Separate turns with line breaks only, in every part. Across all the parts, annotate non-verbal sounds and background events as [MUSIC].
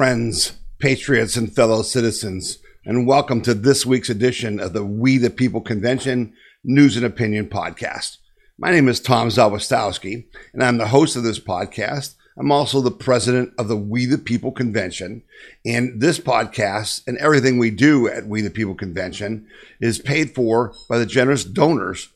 Friends, patriots, and fellow citizens, and welcome to this week's edition of the We the People Convention News and Opinion Podcast. My name is Tom Zawistowski, and I'm the host of this podcast. I'm also the president of the We the People Convention. And this podcast and everything we do at We the People Convention is paid for by the generous donors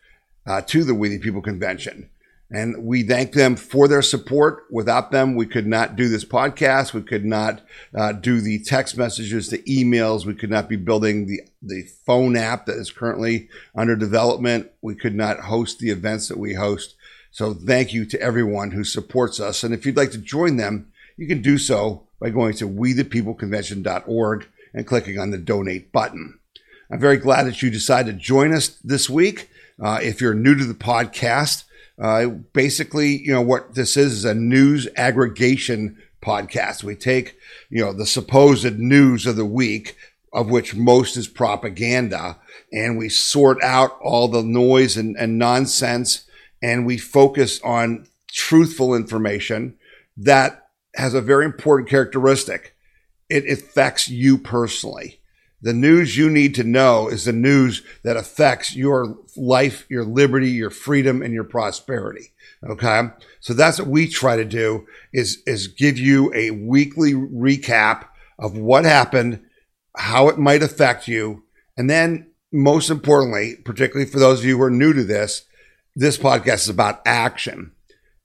uh, to the We the People Convention. And we thank them for their support. Without them, we could not do this podcast. We could not uh, do the text messages, the emails. We could not be building the, the phone app that is currently under development. We could not host the events that we host. So thank you to everyone who supports us. And if you'd like to join them, you can do so by going to wethepeopleconvention.org and clicking on the donate button. I'm very glad that you decided to join us this week. Uh, if you're new to the podcast, uh, basically, you know, what this is is a news aggregation podcast. We take, you know, the supposed news of the week, of which most is propaganda, and we sort out all the noise and, and nonsense, and we focus on truthful information that has a very important characteristic. It affects you personally. The news you need to know is the news that affects your life, your liberty, your freedom, and your prosperity. Okay. So that's what we try to do is, is give you a weekly recap of what happened, how it might affect you. And then most importantly, particularly for those of you who are new to this, this podcast is about action.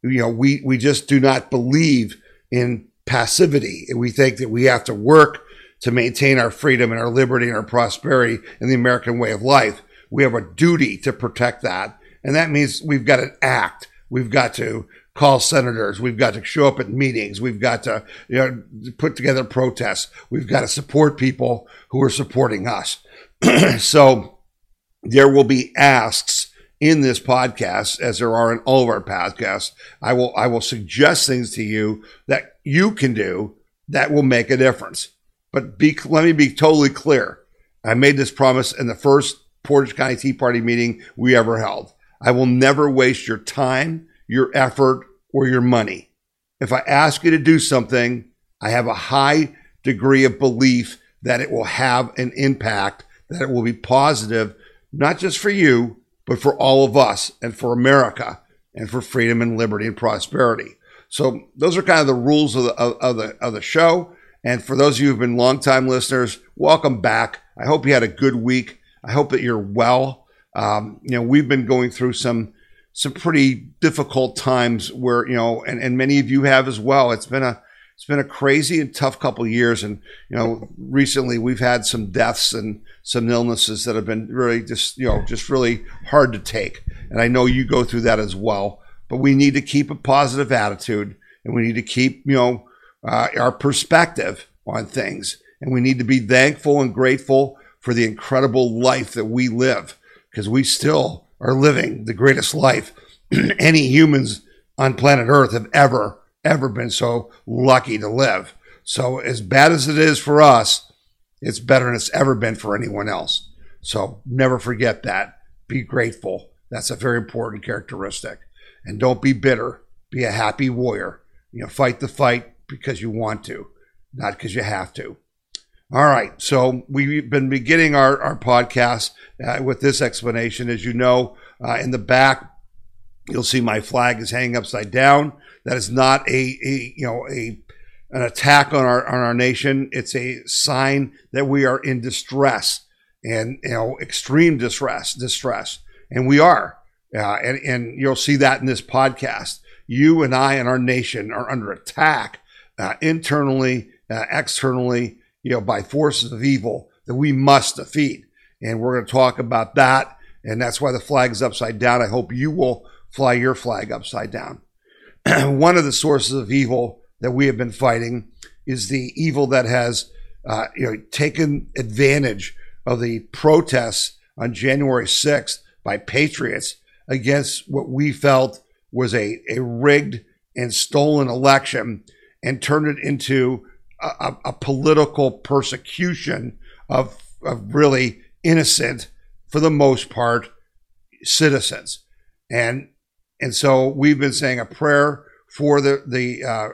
You know, we, we just do not believe in passivity. We think that we have to work to maintain our freedom and our liberty and our prosperity in the American way of life. We have a duty to protect that. And that means we've got to act. We've got to call senators. We've got to show up at meetings. We've got to, you know, put together protests. We've got to support people who are supporting us. [CLEARS THROAT] so there will be asks in this podcast, as there are in all of our podcasts. I will, I will suggest things to you that you can do that will make a difference. But be, let me be totally clear. I made this promise in the first Portage County Tea Party meeting we ever held. I will never waste your time, your effort, or your money. If I ask you to do something, I have a high degree of belief that it will have an impact, that it will be positive, not just for you, but for all of us and for America and for freedom and liberty and prosperity. So those are kind of the rules of the, of, of the, of the show. And for those of you who've been longtime listeners, welcome back. I hope you had a good week. I hope that you're well. Um, you know, we've been going through some some pretty difficult times where you know, and, and many of you have as well. It's been a it's been a crazy and tough couple years, and you know, recently we've had some deaths and some illnesses that have been really just you know just really hard to take. And I know you go through that as well. But we need to keep a positive attitude, and we need to keep you know uh, our perspective on things. And we need to be thankful and grateful for the incredible life that we live because we still are living the greatest life [CLEARS THROAT] any humans on planet Earth have ever, ever been so lucky to live. So, as bad as it is for us, it's better than it's ever been for anyone else. So, never forget that. Be grateful. That's a very important characteristic. And don't be bitter. Be a happy warrior. You know, fight the fight, because you want to, not because you have to. All right. So we've been beginning our, our podcast uh, with this explanation. As you know, uh, in the back, you'll see my flag is hanging upside down. That is not a, a you know, a, an attack on our, on our nation. It's a sign that we are in distress and, you know, extreme distress, distress. And we are. Uh, and, and you'll see that in this podcast. You and I and our nation are under attack uh, internally, uh, externally, you know, by forces of evil that we must defeat. And we're going to talk about that. And that's why the flag is upside down. I hope you will fly your flag upside down. [CLEARS THROAT] One of the sources of evil that we have been fighting is the evil that has, uh, you know, taken advantage of the protests on January 6th by patriots against what we felt was a, a rigged and stolen election and turn it into a, a political persecution of, of really innocent, for the most part, citizens. And and so we've been saying a prayer for the the uh,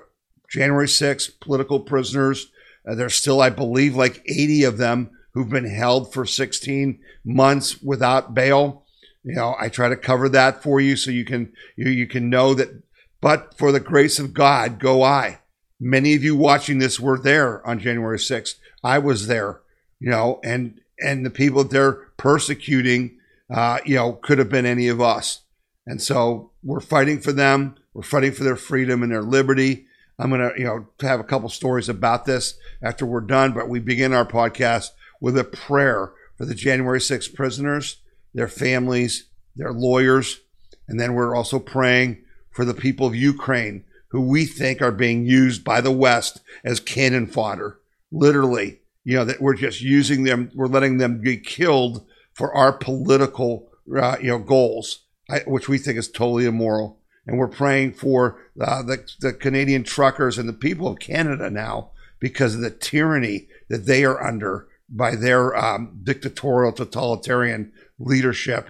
January 6th, political prisoners. Uh, there's still, I believe, like 80 of them who've been held for 16 months without bail. You know, I try to cover that for you so you can you, you can know that. But for the grace of God, go I. Many of you watching this were there on January 6th. I was there, you know, and and the people that they're persecuting, uh, you know, could have been any of us. And so we're fighting for them. We're fighting for their freedom and their liberty. I'm to, you know, have a couple stories about this after we're done, but we begin our podcast with a prayer for the January 6th prisoners, their families, their lawyers, and then we're also praying for the people of Ukraine who we think are being used by the West as cannon fodder. Literally, you know, that we're just using them, we're letting them be killed for our political, uh, you know, goals, which we think is totally immoral and we're praying for uh, the, the Canadian truckers and the people of Canada now because of the tyranny that they are under by their um, dictatorial, totalitarian leadership,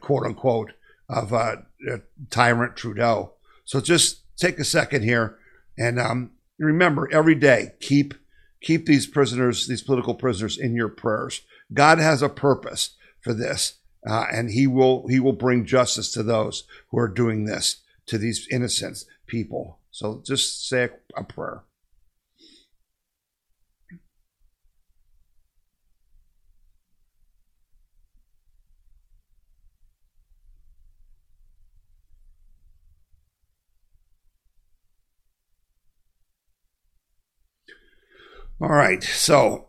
quote unquote, of uh, uh, tyrant Trudeau. So just take a second here and um, remember every day keep keep these prisoners, these political prisoners, in your prayers. God has a purpose for this, uh, and He will He will bring justice to those who are doing this to these innocent people. So just say a, a prayer. All right, so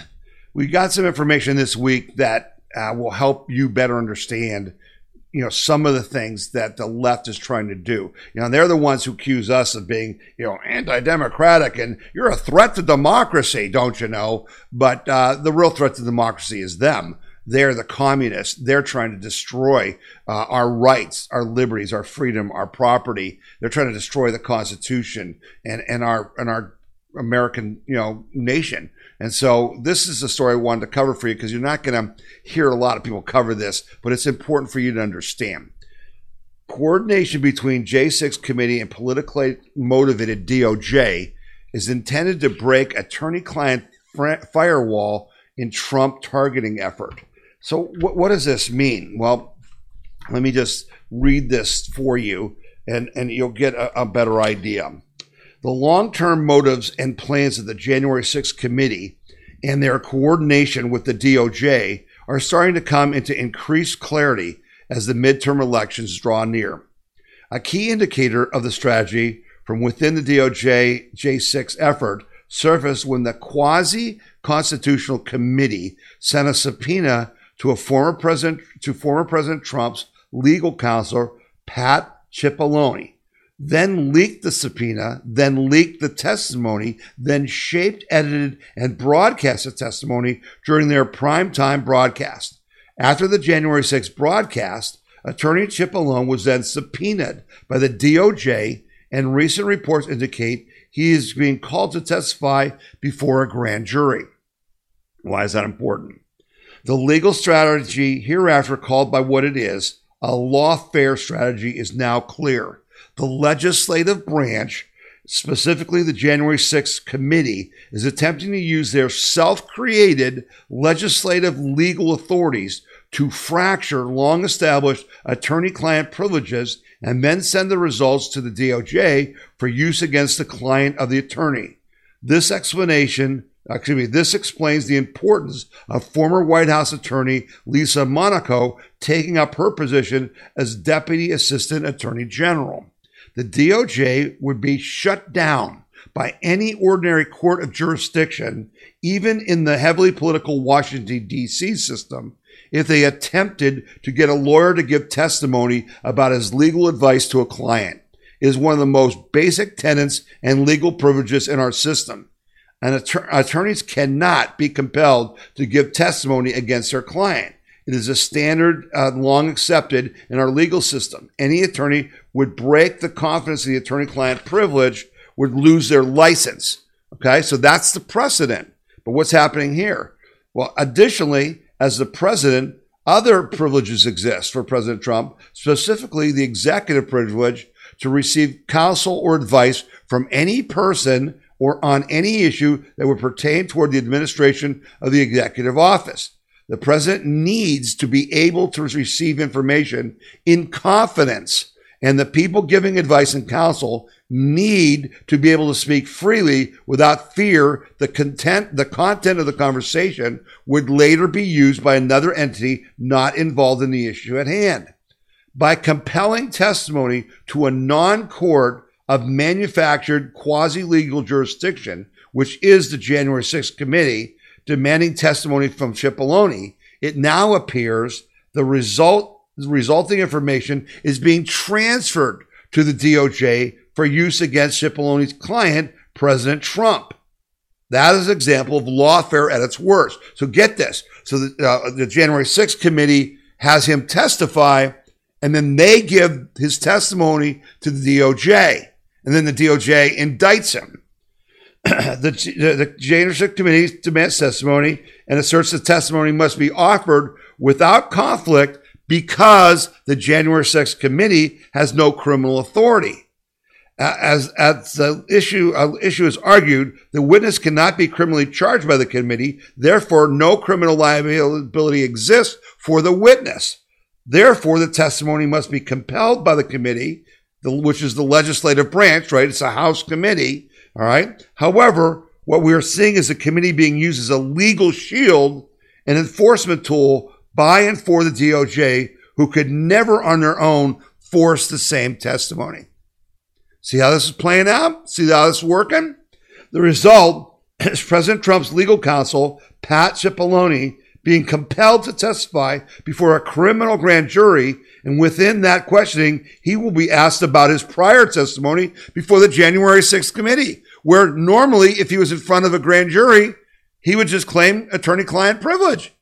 [CLEARS THROAT] we got some information this week that uh, will help you better understand you know some of the things that the left is trying to do. You know, they're the ones who accuse us of being you know anti-democratic and you're a threat to democracy, don't you know? But uh, the real threat to democracy is them. They're the communists. They're trying to destroy uh, our rights, our liberties, our freedom, our property. They're trying to destroy the Constitution and and our and our American you know nation. And so this is a story I wanted to cover for you because you're not going to hear a lot of people cover this, but it's important for you to understand. Coordination between J6 committee and politically motivated DOJ is intended to break attorney-client firewall in Trump targeting effort. So what, what does this mean? Well, let me just read this for you and, and you'll get a, a better idea. The long term motives and plans of the January 6th committee and their coordination with the DOJ are starting to come into increased clarity as the midterm elections draw near. A key indicator of the strategy from within the DOJ J6 effort surfaced when the quasi constitutional committee sent a subpoena to a former president to former President Trump's legal counsel Pat Cipollone then leaked the subpoena, then leaked the testimony, then shaped, edited, and broadcast the testimony during their primetime broadcast. After the January 6th broadcast, Attorney Cipollone was then subpoenaed by the DOJ, and recent reports indicate he is being called to testify before a grand jury. Why is that important? The legal strategy hereafter called by what it is, a lawfare strategy, is now clear the legislative branch, specifically the January 6th committee, is attempting to use their self created legislative legal authorities to fracture long established attorney client privileges and then send the results to the DOJ for use against the client of the attorney. This explanation excuse me, this explains the importance of former White House attorney Lisa Monaco taking up her position as Deputy Assistant Attorney General the DOJ would be shut down by any ordinary court of jurisdiction, even in the heavily political Washington, D.C. system, if they attempted to get a lawyer to give testimony about his legal advice to a client. It is one of the most basic tenets and legal privileges in our system. And attorneys cannot be compelled to give testimony against their client. It is a standard uh, long accepted in our legal system. Any attorney would break the confidence of the attorney client privilege, would lose their license. Okay, so that's the precedent. But what's happening here? Well, additionally, as the president, other privileges exist for President Trump, specifically the executive privilege to receive counsel or advice from any person or on any issue that would pertain toward the administration of the executive office. The president needs to be able to receive information in confidence, and the people giving advice and counsel need to be able to speak freely without fear the content the content of the conversation would later be used by another entity not involved in the issue at hand. By compelling testimony to a non-court of manufactured quasi-legal jurisdiction, which is the January 6th committee, demanding testimony from Cipollone, it now appears the result, the resulting information is being transferred to the DOJ for use against Cipollone's client, President Trump. That is an example of lawfare at its worst. So get this. So the, uh, the January 6th committee has him testify, and then they give his testimony to the DOJ, and then the DOJ indicts him. [CLEARS THROAT] the, the, the January 6th committee demands testimony and asserts the testimony must be offered without conflict because the January 6th committee has no criminal authority as as the issue uh, issue is argued, the witness cannot be criminally charged by the committee. Therefore, no criminal liability exists for the witness. Therefore, the testimony must be compelled by the committee, the, which is the legislative branch, right? It's a House committee, all right. However, what we are seeing is the committee being used as a legal shield, an enforcement tool by and for the DOJ, who could never on their own force the same testimony. See how this is playing out? See how this is working? The result [CLEARS THROAT] is President Trump's legal counsel, Pat Cipollone, being compelled to testify before a criminal grand jury. And within that questioning, he will be asked about his prior testimony before the January 6th committee, where normally, if he was in front of a grand jury, he would just claim attorney client privilege.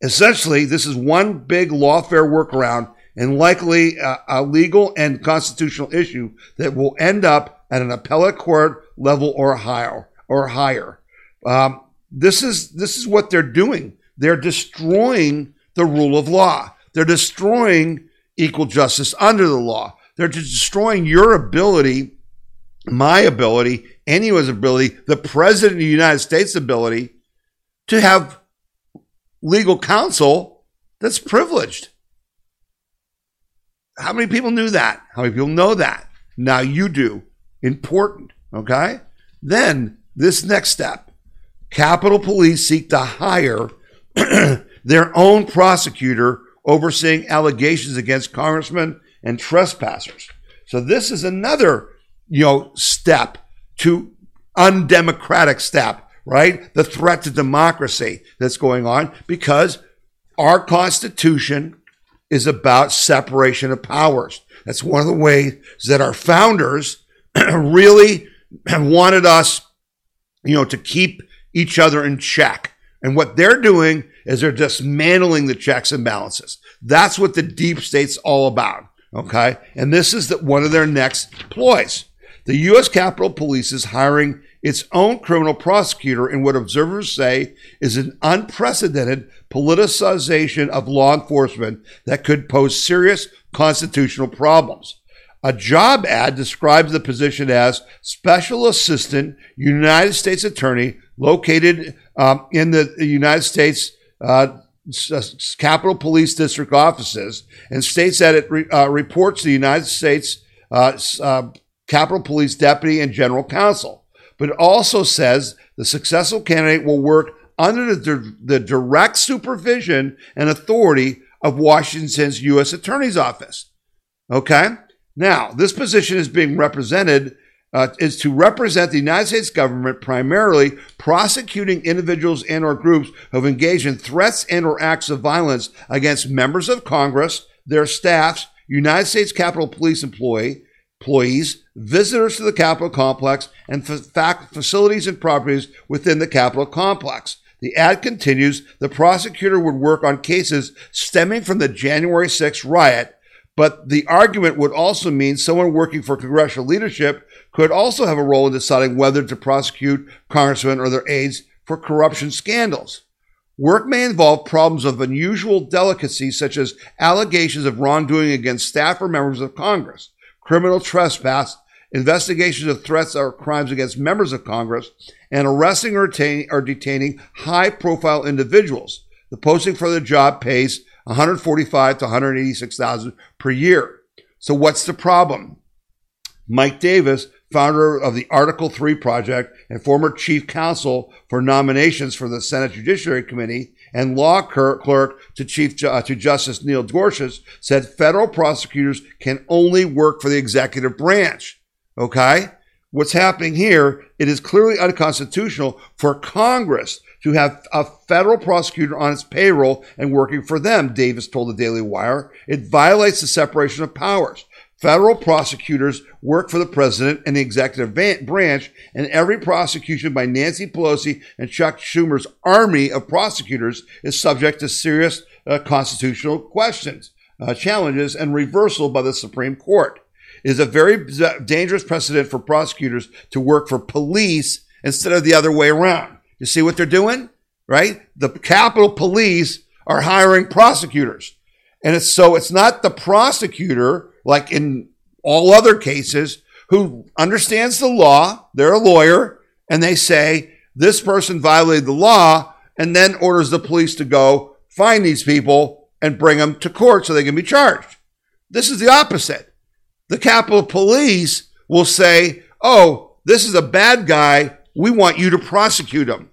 Essentially, this is one big lawfare workaround and likely a, a legal and constitutional issue that will end up at an appellate court level or higher. Or higher. Um, this is this is what they're doing. They're destroying the rule of law. They're destroying equal justice under the law. They're destroying your ability, my ability, anyone's ability, the president of the United States' ability to have legal counsel that's privileged. How many people knew that? How many people know that? Now you do. Important. Okay? Then this next step Capitol Police seek to hire [CLEARS THROAT] their own prosecutor overseeing allegations against congressmen and trespassers. So this is another, you know, step to undemocratic step, right? The threat to democracy that's going on because our Constitution is about separation of powers. That's one of the ways that our founders [CLEARS THROAT] really [CLEARS THROAT] wanted us, you know, to keep each other in check. And what they're doing is they're dismantling the checks and balances. That's what the deep state's all about. Okay. And this is the, one of their next ploys. The U.S. Capitol Police is hiring its own criminal prosecutor in what observers say is an unprecedented politicization of law enforcement that could pose serious constitutional problems. A job ad describes the position as Special Assistant United States Attorney located um, in the United States uh, Capitol Police District offices and states that it re- uh, reports the United States uh, uh Capitol Police Deputy and General Counsel but it also says the successful candidate will work under the, the direct supervision and authority of Washington's U.S. Attorney's Office. Okay? Now, this position is being represented, uh, is to represent the United States government primarily prosecuting individuals and or groups who have engaged in threats and or acts of violence against members of Congress, their staffs, United States Capitol Police employee, employees, visitors to the Capitol complex, and facilities and properties within the Capitol complex. The ad continues the prosecutor would work on cases stemming from the January 6th riot, but the argument would also mean someone working for congressional leadership could also have a role in deciding whether to prosecute congressmen or their aides for corruption scandals. Work may involve problems of unusual delicacy, such as allegations of wrongdoing against staff or members of Congress. Criminal trespass, investigations of threats or crimes against members of Congress, and arresting or, detaining, or detaining high profile individuals. The posting for the job pays 145 to 186,000 per year. So what's the problem? Mike Davis, founder of the Article 3 project and former chief counsel for nominations for the Senate Judiciary Committee and law clerk to Chief uh, to Justice Neil Gorsuch, said federal prosecutors can only work for the executive branch. Okay? What's happening here, it is clearly unconstitutional for Congress to have a federal prosecutor on its payroll and working for them, Davis told the Daily Wire. It violates the separation of powers. Federal prosecutors work for the president and the executive branch, and every prosecution by Nancy Pelosi and Chuck Schumer's army of prosecutors is subject to serious uh, constitutional questions, uh, challenges, and reversal by the Supreme Court. It is a very dangerous precedent for prosecutors to work for police instead of the other way around. You see what they're doing? Right? The Capitol Police are hiring prosecutors. And it's so it's not the prosecutor like in all other cases, who understands the law, they're a lawyer, and they say, this person violated the law, and then orders the police to go find these people and bring them to court so they can be charged. This is the opposite. The Capitol Police will say, oh, this is a bad guy. We want you to prosecute him.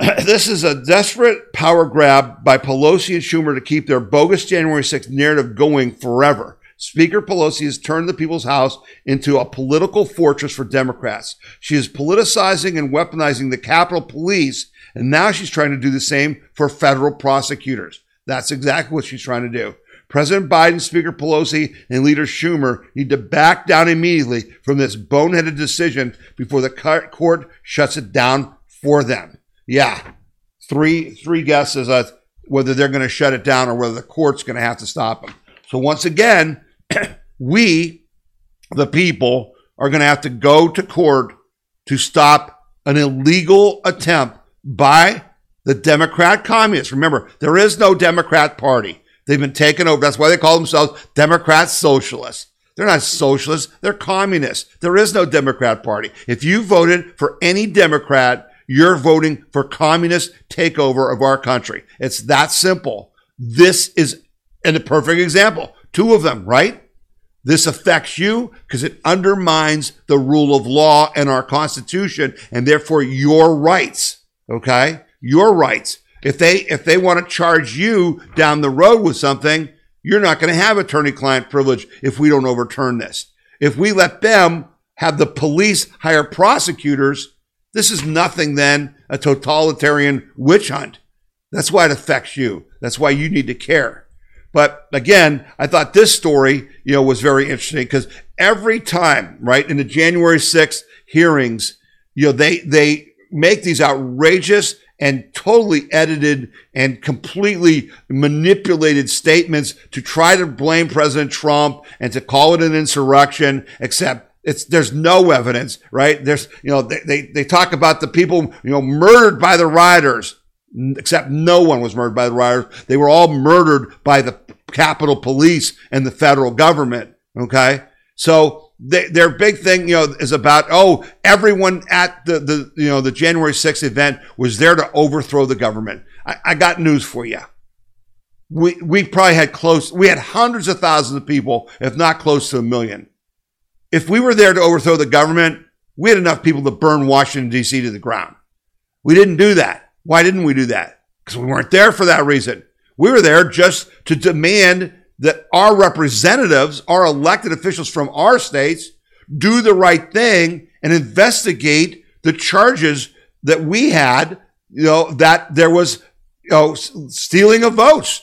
[LAUGHS] this is a desperate power grab by Pelosi and Schumer to keep their bogus January 6th narrative going forever. Speaker Pelosi has turned the people's house into a political fortress for Democrats. She is politicizing and weaponizing the Capitol Police, and now she's trying to do the same for federal prosecutors. That's exactly what she's trying to do. President Biden, Speaker Pelosi, and Leader Schumer need to back down immediately from this boneheaded decision before the court shuts it down for them. Yeah, three three guesses as whether they're going to shut it down or whether the court's going to have to stop them. So once again, [CLEARS THROAT] we, the people, are going to have to go to court to stop an illegal attempt by the Democrat communists. Remember, there is no Democrat Party. They've been taken over. That's why they call themselves Democrat Socialists. They're not socialists, they're communists. There is no Democrat Party. If you voted for any Democrat, you're voting for communist takeover of our country. It's that simple. This is a perfect example. Two of them, right? This affects you because it undermines the rule of law and our constitution and therefore your rights. Okay? Your rights. If they, if they want to charge you down the road with something, you're not going to have attorney client privilege if we don't overturn this. If we let them have the police hire prosecutors, this is nothing than a totalitarian witch hunt. That's why it affects you. That's why you need to care. But again, I thought this story, you know, was very interesting because every time, right, in the January 6th hearings, you know, they, they make these outrageous and totally edited and completely manipulated statements to try to blame President Trump and to call it an insurrection, except it's there's no evidence, right? There's you know they, they they talk about the people you know murdered by the rioters, except no one was murdered by the rioters. They were all murdered by the Capitol Police and the federal government. Okay, so they, their big thing, you know, is about oh everyone at the the you know the January 6th event was there to overthrow the government. I, I got news for you. We we probably had close. We had hundreds of thousands of people, if not close to a million if we were there to overthrow the government, we had enough people to burn Washington, D.C. to the ground. We didn't do that. Why didn't we do that? Because we weren't there for that reason. We were there just to demand that our representatives, our elected officials from our states, do the right thing and investigate the charges that we had, you know, that there was, you know, stealing of votes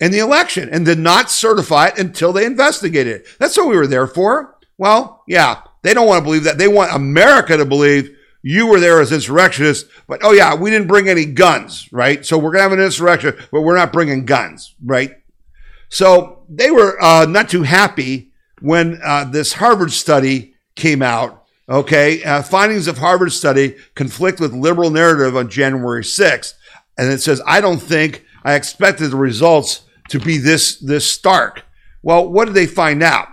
in the election and did not certify it until they investigated it. That's what we were there for. Well, yeah, they don't want to believe that. They want America to believe you were there as insurrectionists, but oh yeah, we didn't bring any guns, right? So we're gonna have an insurrection, but we're not bringing guns, right? So they were uh, not too happy when uh, this Harvard study came out. Okay, uh, findings of Harvard study conflict with liberal narrative on January 6th, and it says I don't think I expected the results to be this this stark. Well, what did they find out?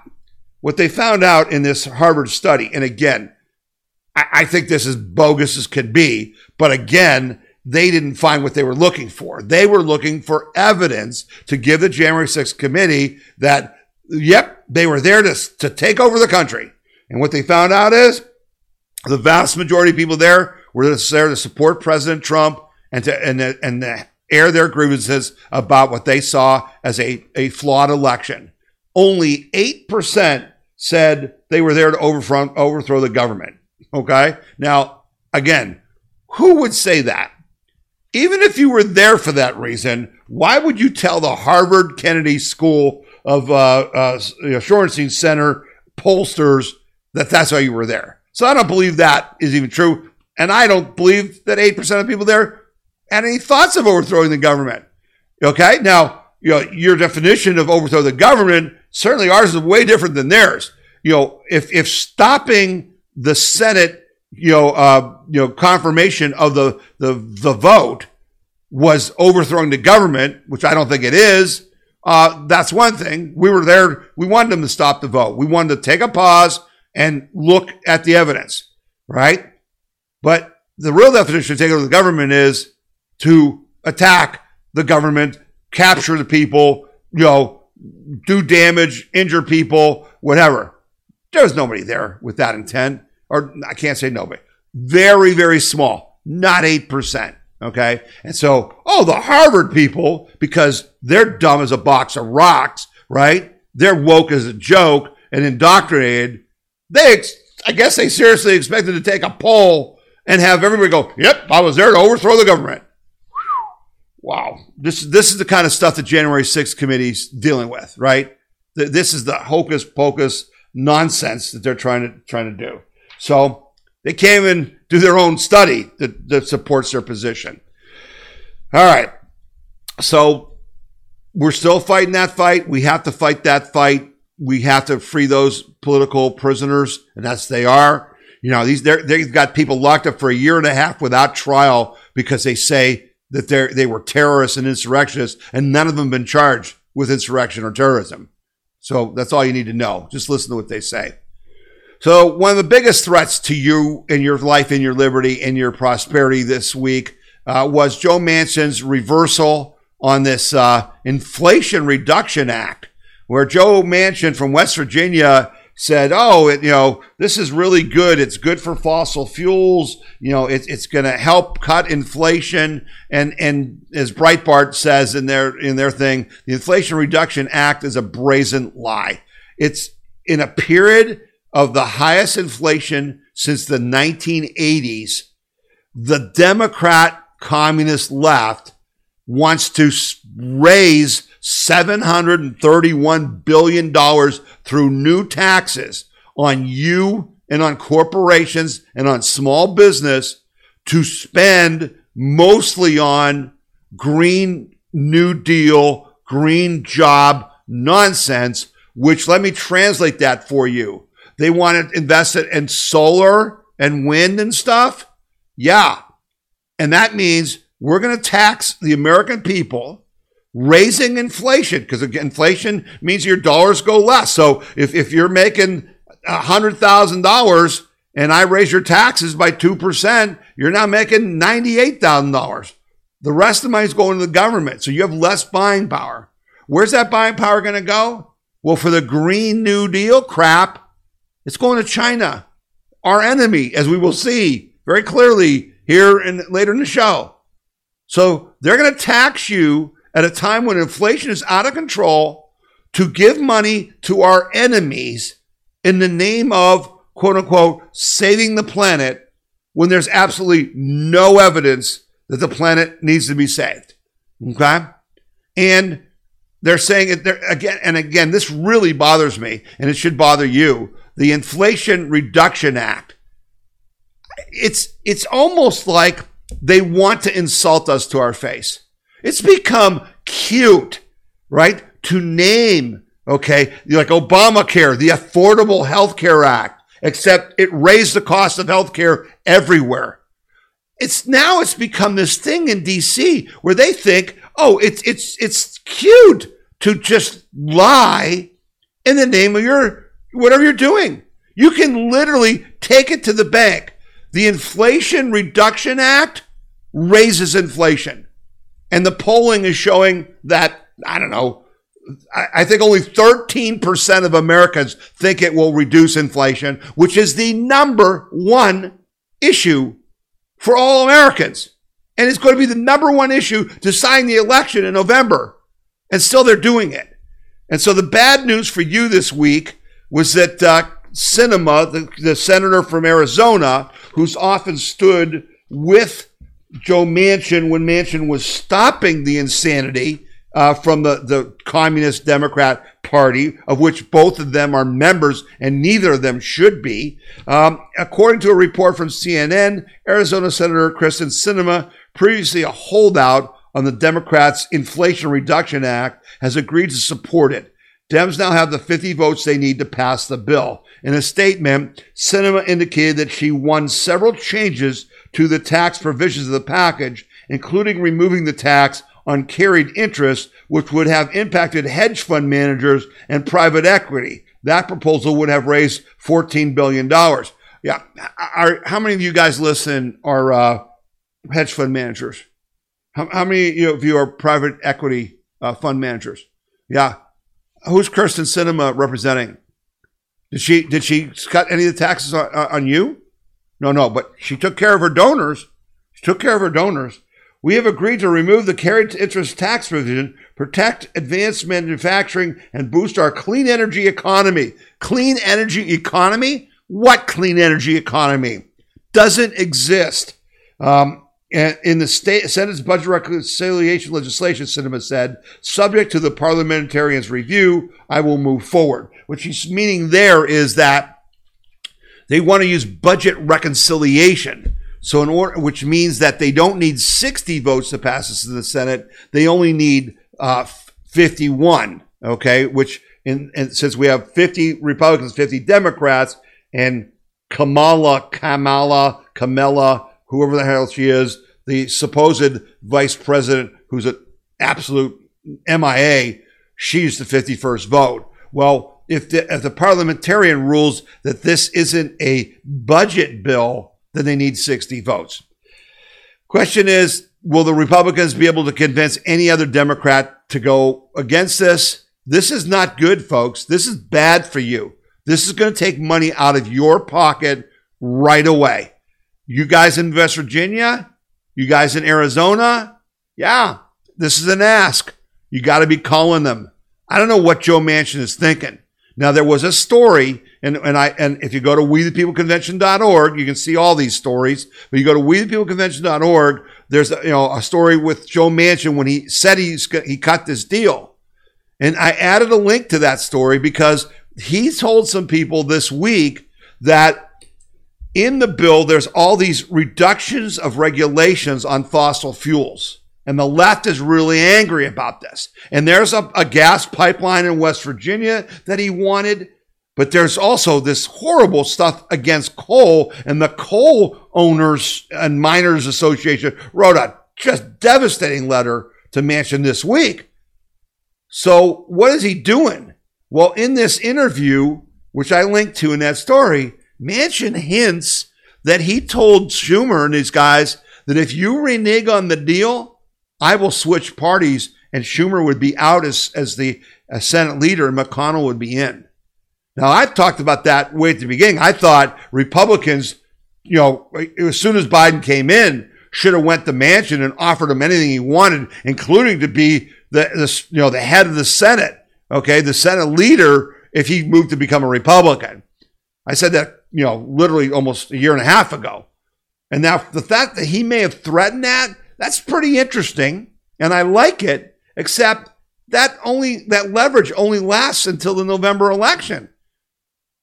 What they found out in this Harvard study, and again, I, I think this is bogus as could be, but again, they didn't find what they were looking for. They were looking for evidence to give the January 6th committee that, yep, they were there to, to take over the country. And what they found out is the vast majority of people there were there to support President Trump and to, and, and to air their grievances about what they saw as a, a flawed election. Only 8% said they were there to overthrow, overthrow the government. Okay. Now, again, who would say that? Even if you were there for that reason, why would you tell the Harvard Kennedy School of uh, uh, Center pollsters that that's why you were there? So I don't believe that is even true. And I don't believe that 8% of people there had any thoughts of overthrowing the government. Okay. Now, you know, your definition of overthrow the government, certainly ours is way different than theirs. You know, if, if stopping the Senate you know, uh, you know, confirmation of the, the, the vote was overthrowing the government, which I don't think it is. Uh, that's one thing. We were there. We wanted them to stop the vote. We wanted to take a pause and look at the evidence, right? But the real definition of taking over the government is to attack the government, capture the people, you know, do damage, injure people, whatever. There was nobody there with that intent or I can't say nobody, very, very small, not 8%. Okay. And so, oh, the Harvard people, because they're dumb as a box of rocks, right? They're woke as a joke and indoctrinated. They, I guess they seriously expected to take a poll and have everybody go, yep, I was there to overthrow the government. Wow. This, this is the kind of stuff the January 6th committee's dealing with, right? This is the hocus pocus nonsense that they're trying to, trying to do. So they came and do their own study that, that supports their position. All right. So we're still fighting that fight. We have to fight that fight. We have to free those political prisoners, and that's they are. You know, these they've got people locked up for a year and a half without trial because they say that they they were terrorists and insurrectionists, and none of them been charged with insurrection or terrorism. So that's all you need to know. Just listen to what they say. So, one of the biggest threats to you and your life, and your liberty, and your prosperity this week uh, was Joe Manchin's reversal on this uh, Inflation Reduction Act, where Joe Manchin from West Virginia said, "Oh, it, you know, this is really good. It's good for fossil fuels. You know, it, it's going to help cut inflation." And and as Breitbart says in their in their thing, the Inflation Reduction Act is a brazen lie. It's in a period of the highest inflation since the 1980s, the Democrat communist left wants to raise $731 billion through new taxes on you and on corporations and on small business to spend mostly on green new deal, green job nonsense, which let me translate that for you. They want to invest it in solar and wind and stuff. Yeah. And that means we're going to tax the American people, raising inflation because inflation means your dollars go less. So if, if you're making $100,000 and I raise your taxes by 2%, you're now making $98,000. The rest of money is going to the government. So you have less buying power. Where's that buying power going to go? Well, for the Green New Deal crap, it's going to China, our enemy, as we will see very clearly here and later in the show. So they're going to tax you at a time when inflation is out of control to give money to our enemies in the name of quote unquote saving the planet when there's absolutely no evidence that the planet needs to be saved. Okay? And they're saying it again and again. This really bothers me, and it should bother you the Inflation Reduction Act. It's it's almost like they want to insult us to our face. It's become cute, right? To name, okay, like Obamacare, the Affordable Health Care Act, except it raised the cost of health care everywhere. It's now it's become this thing in DC where they think, oh, it's it's it's cute to just lie in the name of your whatever you're doing. You can literally take it to the bank. The Inflation Reduction Act raises inflation. And the polling is showing that, I don't know, I think only 13% of Americans think it will reduce inflation, which is the number one issue for all Americans. And it's going to be the number one issue to sign the election in November. And still they're doing it. And so the bad news for you this week was that uh, Sinema, the, the senator from Arizona, who's often stood with Joe Manchin when Manchin was stopping the insanity uh, from the, the Communist Democrat Party, of which both of them are members and neither of them should be. Um, according to a report from CNN, Arizona Senator Kyrsten Sinema, previously a holdout on the Democrats' Inflation Reduction Act, has agreed to support it. Dems now have the 50 votes they need to pass the bill. In a statement, Sinema indicated that she won several changes to the tax provisions of the package, including removing the tax on carried interest, which would have impacted hedge fund managers and private equity. That proposal would have raised $14 billion. Yeah. Are, how many of you guys listen are uh, hedge fund managers? How, how many of you are private equity uh, fund managers? Yeah. Who's Kyrsten Sinema representing? Did she did she cut any of the taxes on, on you? No, no, but she took care of her donors. She took care of her donors. We have agreed to remove the carried interest tax provision, protect advanced manufacturing, and boost our clean energy economy. Clean energy economy? What clean energy economy? Doesn't exist. Um, in the state Senate's budget reconciliation legislation, Sinema said, subject to the parliamentarians' review, I will move forward. What she's meaning there is that they want to use budget reconciliation. So in order, which means that they don't need 60 votes to pass this in the Senate. They only need uh, 51. Okay. Which in, and since we have 50 Republicans, 50 Democrats and Kamala, Kamala, Kamala, whoever the hell she is, the supposed vice president who's an absolute MIA, she's the 51st vote. Well, if the, if the parliamentarian rules that this isn't a budget bill, then they need 60 votes. Question is, will the Republicans be able to convince any other Democrat to go against this? This is not good, folks. This is bad for you. This is going to take money out of your pocket right away. You guys in West Virginia, you guys in Arizona, yeah, this is an ask. You got to be calling them. I don't know what Joe Manchin is thinking. Now there was a story, and, and I and if you go to WeThePeopleConvention.org, you can see all these stories. But you go to WeThePeopleConvention.org, there's a, you know a story with Joe Manchin when he said he's he cut this deal, and I added a link to that story because he told some people this week that in the bill there's all these reductions of regulations on fossil fuels. And the left is really angry about this. And there's a, a, gas pipeline in West Virginia that he wanted. But there's also this horrible stuff against coal. And the Coal Owners and Miners Association wrote a just devastating letter to Manchin this week. So what is he doing? Well, in this interview, which I linked to in that story, Manchin hints that he told Schumer and his guys that if you renege on the deal, I will switch parties and Schumer would be out as, as the as Senate leader and McConnell would be in. Now, I've talked about that way at the beginning. I thought Republicans, you know, as soon as Biden came in, should have went to Manchin and offered him anything he wanted, including to be the, the you know the head of the Senate. Okay, the Senate leader if he moved to become a Republican. I said that you know literally almost a year and a half ago, and now the fact that he may have threatened that that's pretty interesting, and I like it, except that only that leverage only lasts until the November election.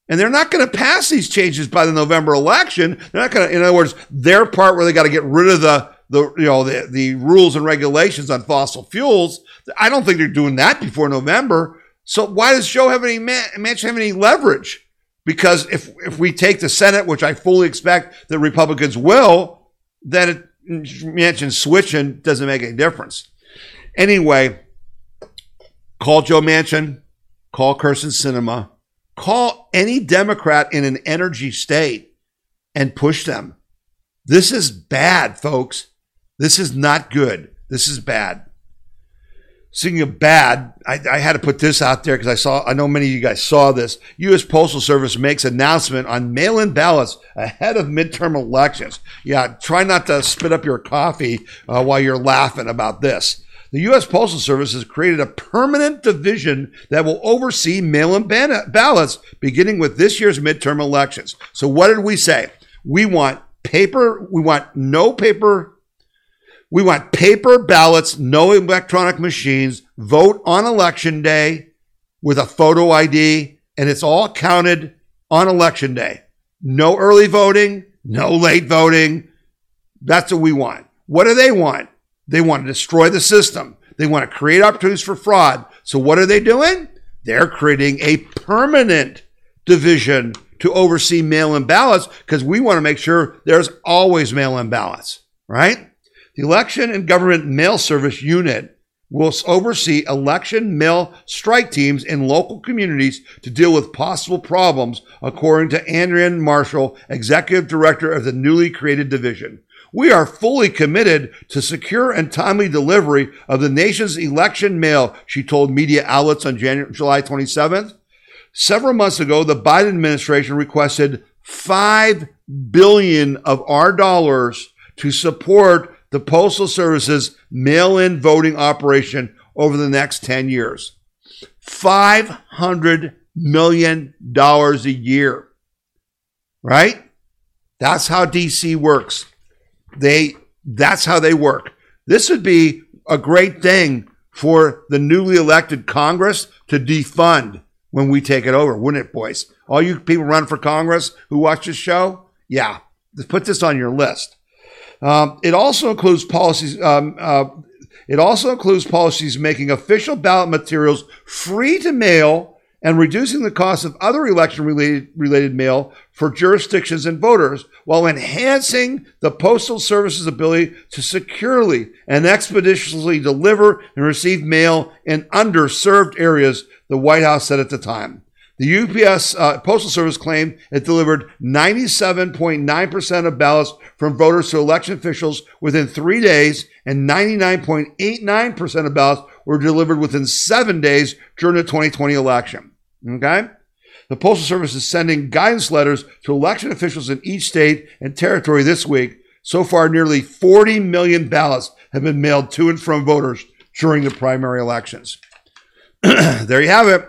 And they're not going to pass these changes by the November election. They're not going to, in other words, their part where they got to get rid of the, the you know the, the rules and regulations on fossil fuels. I don't think they're doing that before November. So why does Joe have any Manchin have any leverage? Because if if we take the Senate, which I fully expect the Republicans will, then it, Manchin switching doesn't make any difference. Anyway, call Joe Manchin, call Kyrsten Sinema, Call any Democrat in an energy state and push them. This is bad, folks. This is not good. This is bad. Speaking of bad, I, I had to put this out there because I saw, I know many of you guys saw this. U.S. Postal Service makes announcement on mail-in ballots ahead of midterm elections. Yeah, try not to spit up your coffee uh, while you're laughing about this. The U.S. Postal Service has created a permanent division that will oversee mail-in ballots beginning with this year's midterm elections. So what did we say? We want paper, we want no paper we want paper ballots, no electronic machines, vote on election day with a photo ID, and it's all counted on election day. No early voting, no late voting. That's what we want. What do they want? They want to destroy the system. They want to create opportunities for fraud. So what are they doing? They're creating a permanent division to oversee mail-in ballots because we want to make sure there's always mail-in ballots, right? The Election and Government Mail Service Unit will oversee election mail strike teams in local communities to deal with possible problems, according to Adrienne Marshall, Executive Director of the newly created division. We are fully committed to secure and timely delivery of the nation's election mail, she told media outlets on January, July 27th. Several months ago, the Biden administration requested 5 billion of our dollars to support the Postal Service's mail in voting operation over the next 10 years. $500 million a year, right? That's how DC works. They, that's how they work. This would be a great thing for the newly elected Congress to defund when we take it over, wouldn't it, boys? All you people running for Congress who watch this show, yeah, put this on your list. Um, it also includes policies. Um, uh, it also includes policies making official ballot materials free to mail and reducing the cost of other election related, related mail for jurisdictions and voters while enhancing the Postal Service's ability to securely and expeditiously deliver and receive mail in underserved areas, the White House said at the time. The UPS uh, Postal Service claimed it delivered 97.9% of ballots from voters to election officials within three days, and 99.89% of ballots were delivered within seven days during the 2020 election. Okay? The Postal Service is sending guidance letters to election officials in each state and territory this week. So far, nearly 40 million ballots have been mailed to and from voters during the primary elections. [CLEARS THROAT] there you have it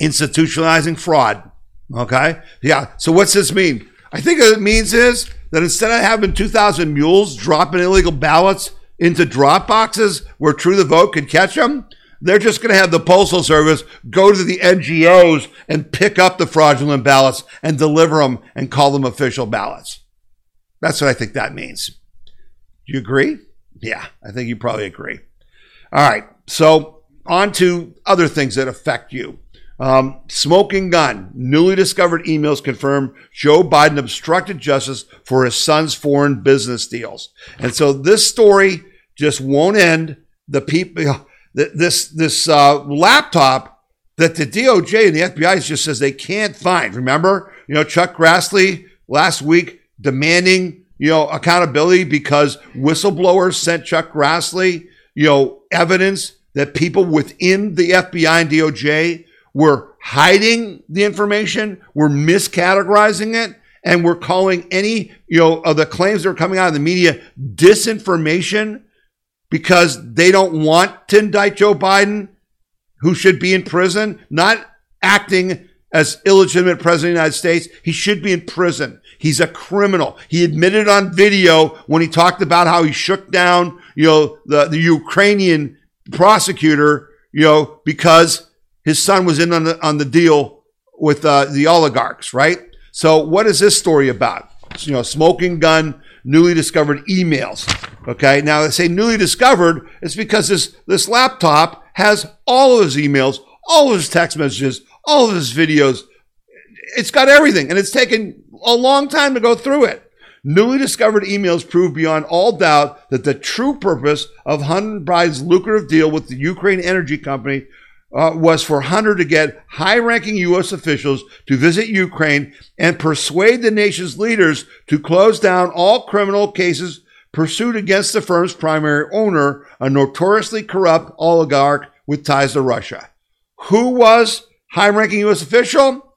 institutionalizing fraud. Okay? Yeah. So what's this mean? I think what it means is that instead of having 2,000 mules dropping illegal ballots into drop boxes where True the Vote could catch them, they're just going to have the Postal Service go to the NGOs and pick up the fraudulent ballots and deliver them and call them official ballots. That's what I think that means. Do you agree? Yeah, I think you probably agree. All right. So on to other things that affect you. Um, smoking gun. Newly discovered emails confirm Joe Biden obstructed justice for his son's foreign business deals. And so this story just won't end. The people, [LAUGHS] this this uh, laptop that the DOJ and the FBI just says they can't find. Remember, you know, Chuck Grassley last week demanding you know accountability because whistleblowers sent Chuck Grassley you know evidence that people within the FBI and DOJ we're hiding the information, we're miscategorizing it, and we're calling any, you know, of the claims that are coming out of the media disinformation because they don't want to indict Joe Biden, who should be in prison, not acting as illegitimate president of the United States. He should be in prison. He's a criminal. He admitted on video when he talked about how he shook down, you know, the, the Ukrainian prosecutor, you know, because his son was in on the, on the deal with uh, the oligarchs, right? So, what is this story about? You know, smoking gun, newly discovered emails. Okay, now they say newly discovered. It's because this this laptop has all of his emails, all of his text messages, all of his videos. It's got everything, and it's taken a long time to go through it. Newly discovered emails prove beyond all doubt that the true purpose of Hunter Biden's lucrative deal with the Ukraine energy company uh, was for Hunter to get high ranking U.S. officials to visit Ukraine and persuade the nation's leaders to close down all criminal cases pursued against the firm's primary owner, a notoriously corrupt oligarch with ties to Russia. Who was high ranking U.S. official?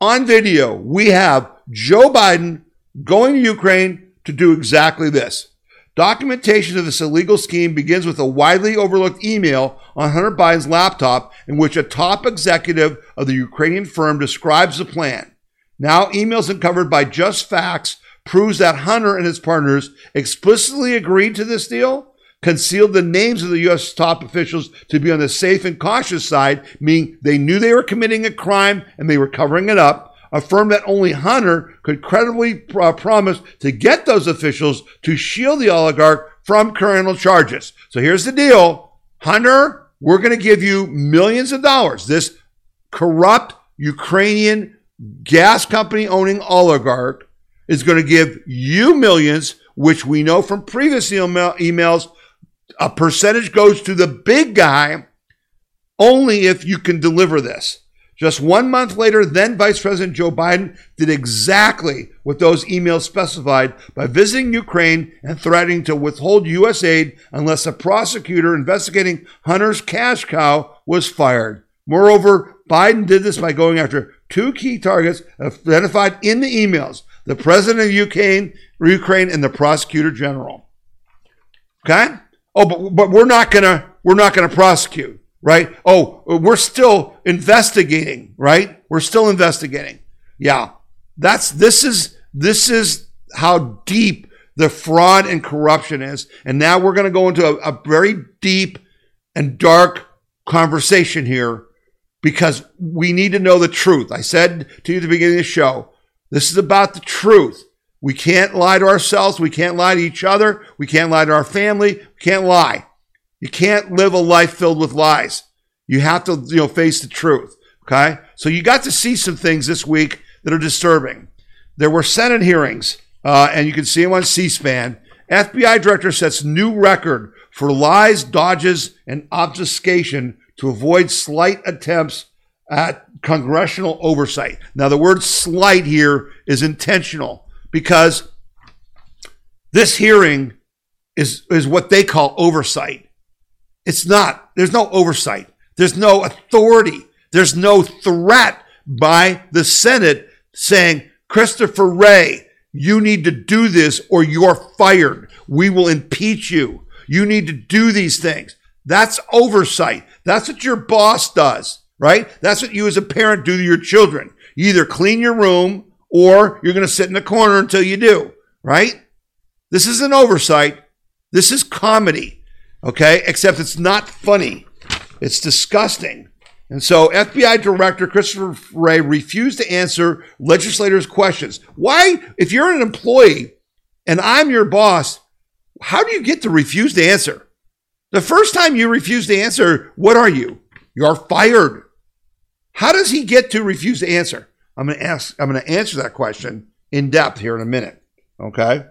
On video, we have Joe Biden going to Ukraine to do exactly this. Documentation of this illegal scheme begins with a widely overlooked email on Hunter Biden's laptop in which a top executive of the Ukrainian firm describes the plan. Now, emails uncovered by Just Facts proves that Hunter and his partners explicitly agreed to this deal, concealed the names of the U.S. top officials to be on the safe and cautious side, meaning they knew they were committing a crime and they were covering it up, affirmed that only Hunter could credibly uh, promise to get those officials to shield the oligarch from criminal charges. So here's the deal Hunter, we're going to give you millions of dollars. This corrupt Ukrainian gas company owning oligarch is going to give you millions, which we know from previous email, emails, a percentage goes to the big guy only if you can deliver this. Just one month later, then Vice President Joe Biden did exactly what those emails specified by visiting Ukraine and threatening to withhold U.S. aid unless a prosecutor investigating Hunter's cash cow was fired. Moreover, Biden did this by going after two key targets identified in the emails the president of Ukraine, Ukraine and the prosecutor general. Okay? Oh, but, but we're not gonna we're not gonna prosecute right? Oh, we're still investigating, right? We're still investigating. Yeah. That's this is this is how deep the fraud and corruption is. And now we're going to go into a, a very deep and dark conversation here because we need to know the truth. I said to you at the beginning of the show, this is about the truth. We can't lie to ourselves. We can't lie to each other. We can't lie to our family. We can't lie. You can't live a life filled with lies. You have to, you know, face the truth. Okay. So you got to see some things this week that are disturbing. There were Senate hearings, uh, and you can see them on C-SPAN. FBI director sets new record for lies, dodges, and obfuscation to avoid slight attempts at congressional oversight. Now, the word slight here is intentional because this hearing is, is what they call oversight. It's not. There's no oversight. There's no authority. There's no threat by the Senate saying, Christopher Wray, you need to do this or you're fired. We will impeach you. You need to do these things. That's oversight. That's what your boss does, right? That's what you as a parent do to your children. You either clean your room or you're going to sit in the corner until you do, right? This is an oversight. This is comedy. Okay, except it's not funny. It's disgusting. And so FBI Director Christopher Wray refused to answer legislators' questions. Why, if you're an employee and I'm your boss, how do you get to refuse to answer? The first time you refuse to answer, what are you? You're fired. How does he get to refuse to answer? I'm going to ask, I'm to answer that question in depth here in a minute. Okay.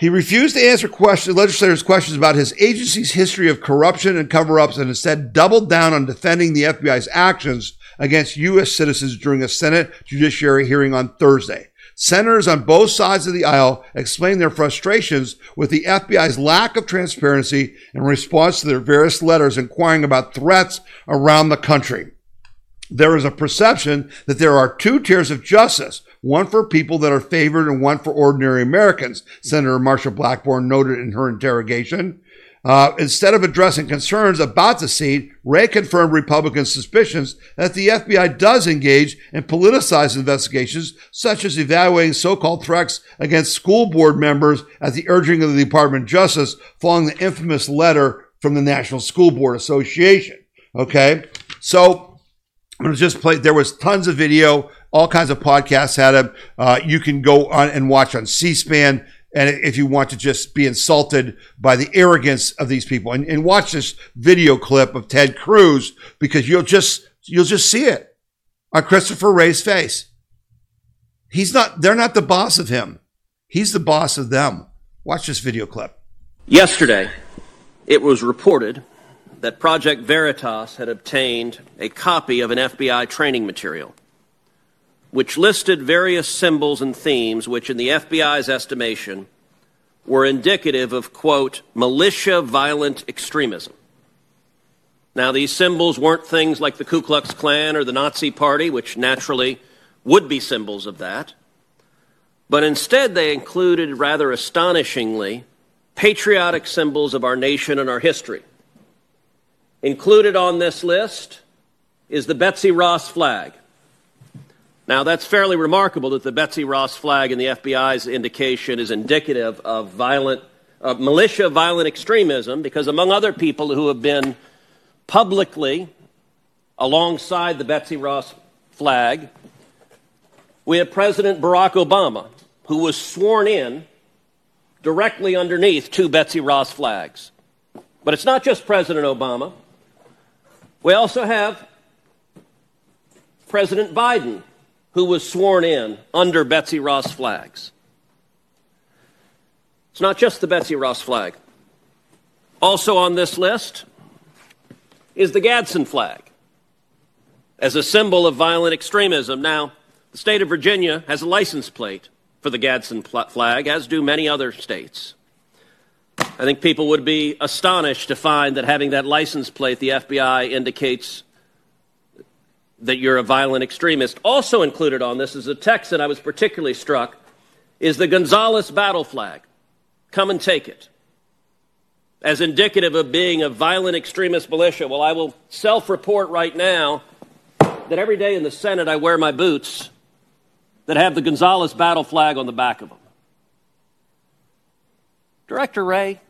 He refused to answer questions, legislators' questions about his agency's history of corruption and cover ups and instead doubled down on defending the FBI's actions against U.S. citizens during a Senate Judiciary hearing on Thursday. Senators on both sides of the aisle explained their frustrations with the FBI's lack of transparency in response to their various letters inquiring about threats around the country. There is a perception that there are two tiers of justice one for people that are favored and one for ordinary Americans, Senator Marsha Blackburn noted in her interrogation. Uh, instead of addressing concerns about the seat, Wray confirmed Republican suspicions that the FBI does engage in politicized investigations, such as evaluating so-called threats against school board members at the urging of the Department of Justice following the infamous letter from the National School Board Association. Okay, so I'm going to just play. There was tons of video all kinds of podcasts had him. Uh, you can go on and watch on C-SPAN. And if you want to just be insulted by the arrogance of these people and, and watch this video clip of Ted Cruz, because you'll just, you'll just see it on Christopher Wray's face. He's not, they're not the boss of him. He's the boss of them. Watch this video clip.
Yesterday, it was reported that Project Veritas had obtained a copy of an FBI training material which listed various symbols and themes which, in the FBI's estimation, were indicative of, quote, militia violent extremism. Now, these symbols weren't things like the Ku Klux Klan or the Nazi Party, which naturally would be symbols of that, but instead they included, rather astonishingly, patriotic symbols of our nation and our history. Included on this list is the Betsy Ross flag. Now, that's fairly remarkable that the Betsy Ross flag and the FBI's indication is indicative of violent, uh, militia violent extremism, because among other people who have been publicly alongside the Betsy Ross flag, we have President Barack Obama, who was sworn in directly underneath two Betsy Ross flags. But it's not just President Obama. We also have President Biden, who was sworn in under Betsy Ross flags. It's not just the Betsy Ross flag. Also on this list is the Gadsden flag as a symbol of violent extremism. Now, the state of Virginia has a license plate for the Gadsden flag, as do many other states. I think people would be astonished to find that having that license plate, the FBI indicates that you're a violent extremist. Also included on this is a text that I was particularly struck is the Gonzales battle flag. Come and take it. As indicative of being a violent extremist militia. Well, I will self report right now that every day in the Senate I wear my boots that have the Gonzales battle flag on the back of them. Director Wray,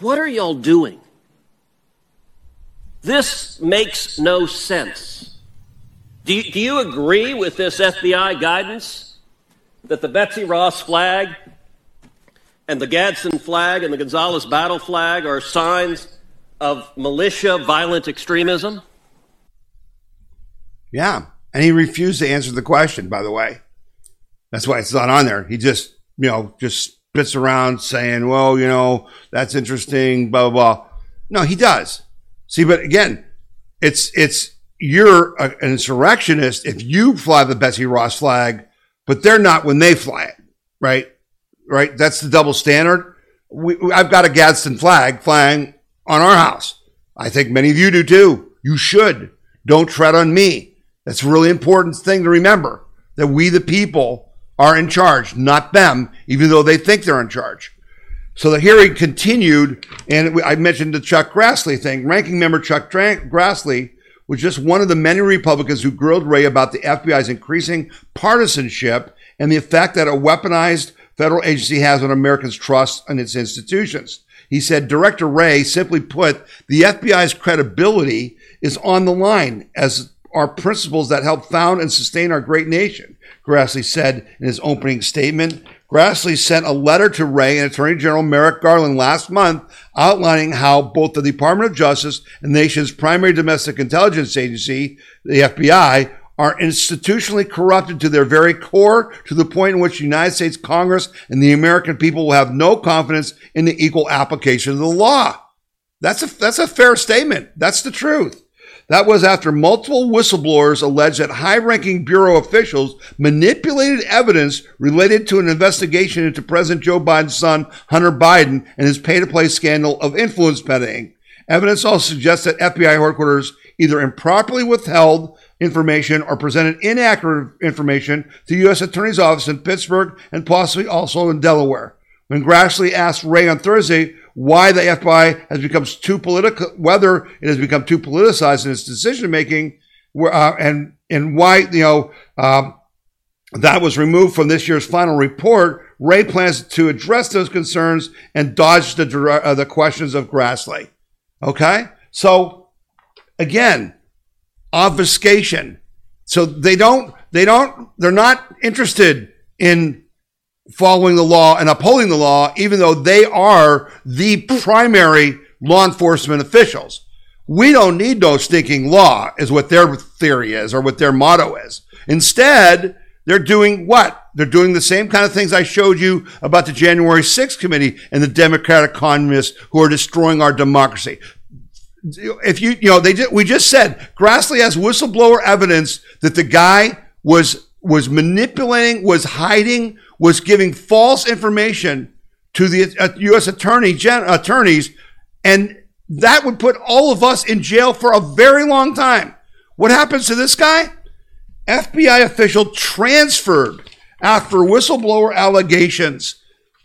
what are y'all doing? This makes no sense. Do you, do you agree with this FBI guidance that the Betsy Ross flag and the Gadsden flag and the Gonzales battle flag are signs of militia violent extremism?
Yeah. And he refused to answer the question, by the way. That's why it's not on there. He just, you know, just spits around saying, well, you know, that's interesting, blah, blah, blah. No, he does. See, but again, it's, it's, you're a, an insurrectionist if you fly the Betsy Ross flag, but they're not when they fly it, right? Right? That's the double standard. We, I've got a Gadsden flag flying on our house. I think many of you do too. You should. Don't tread on me. That's a really important thing to remember that we, the people, are in charge, not them, even though they think they're in charge. So the hearing continued, and I mentioned the Chuck Grassley thing. Ranking member Chuck Grassley was just one of the many Republicans who grilled Wray about the FBI's increasing partisanship and the effect that a weaponized federal agency has on Americans' trust in its institutions. He said, Director Wray, simply put, the FBI's credibility is on the line as are principles that help found and sustain our great nation. Grassley said in his opening statement. Grassley sent a letter to Wray and Attorney General Merrick Garland last month outlining how both the Department of Justice and the nation's primary domestic intelligence agency, the FBI, are institutionally corrupted to their very core to the point in which the United States Congress and the American people will have no confidence in the equal application of the law. That's a, that's a fair statement. That's the truth. That was after multiple whistleblowers alleged that high ranking Bureau officials manipulated evidence related to an investigation into President Joe Biden's son, Hunter Biden, and his pay to play scandal of influence peddling. Evidence also suggests that FBI headquarters either improperly withheld information or presented inaccurate information to U.S. Attorney's Office in Pittsburgh and possibly also in Delaware. When Grassley asked Wray on Thursday why the FBI has become too political, whether it has become too politicized in its decision making, uh, and and why you know um, that was removed from this year's final report. Wray plans to address those concerns and dodge the uh, the questions of Grassley. Okay, so again, obfuscation. So they don't they don't they're not interested in following the law and upholding the law, even though they are the primary law enforcement officials. We don't need no stinking law, is what their theory is, or what their motto is. Instead, they're doing what? They're doing the same kind of things I showed you about the January 6th committee and the Democratic communists who are destroying our democracy. if you you know they just, we just said Grassley has whistleblower evidence that the guy was was manipulating, was hiding, was giving false information to the uh, U.S. attorney gen, attorneys, and that would put all of us in jail for a very long time. What happens to this guy? FBI official transferred after whistleblower allegations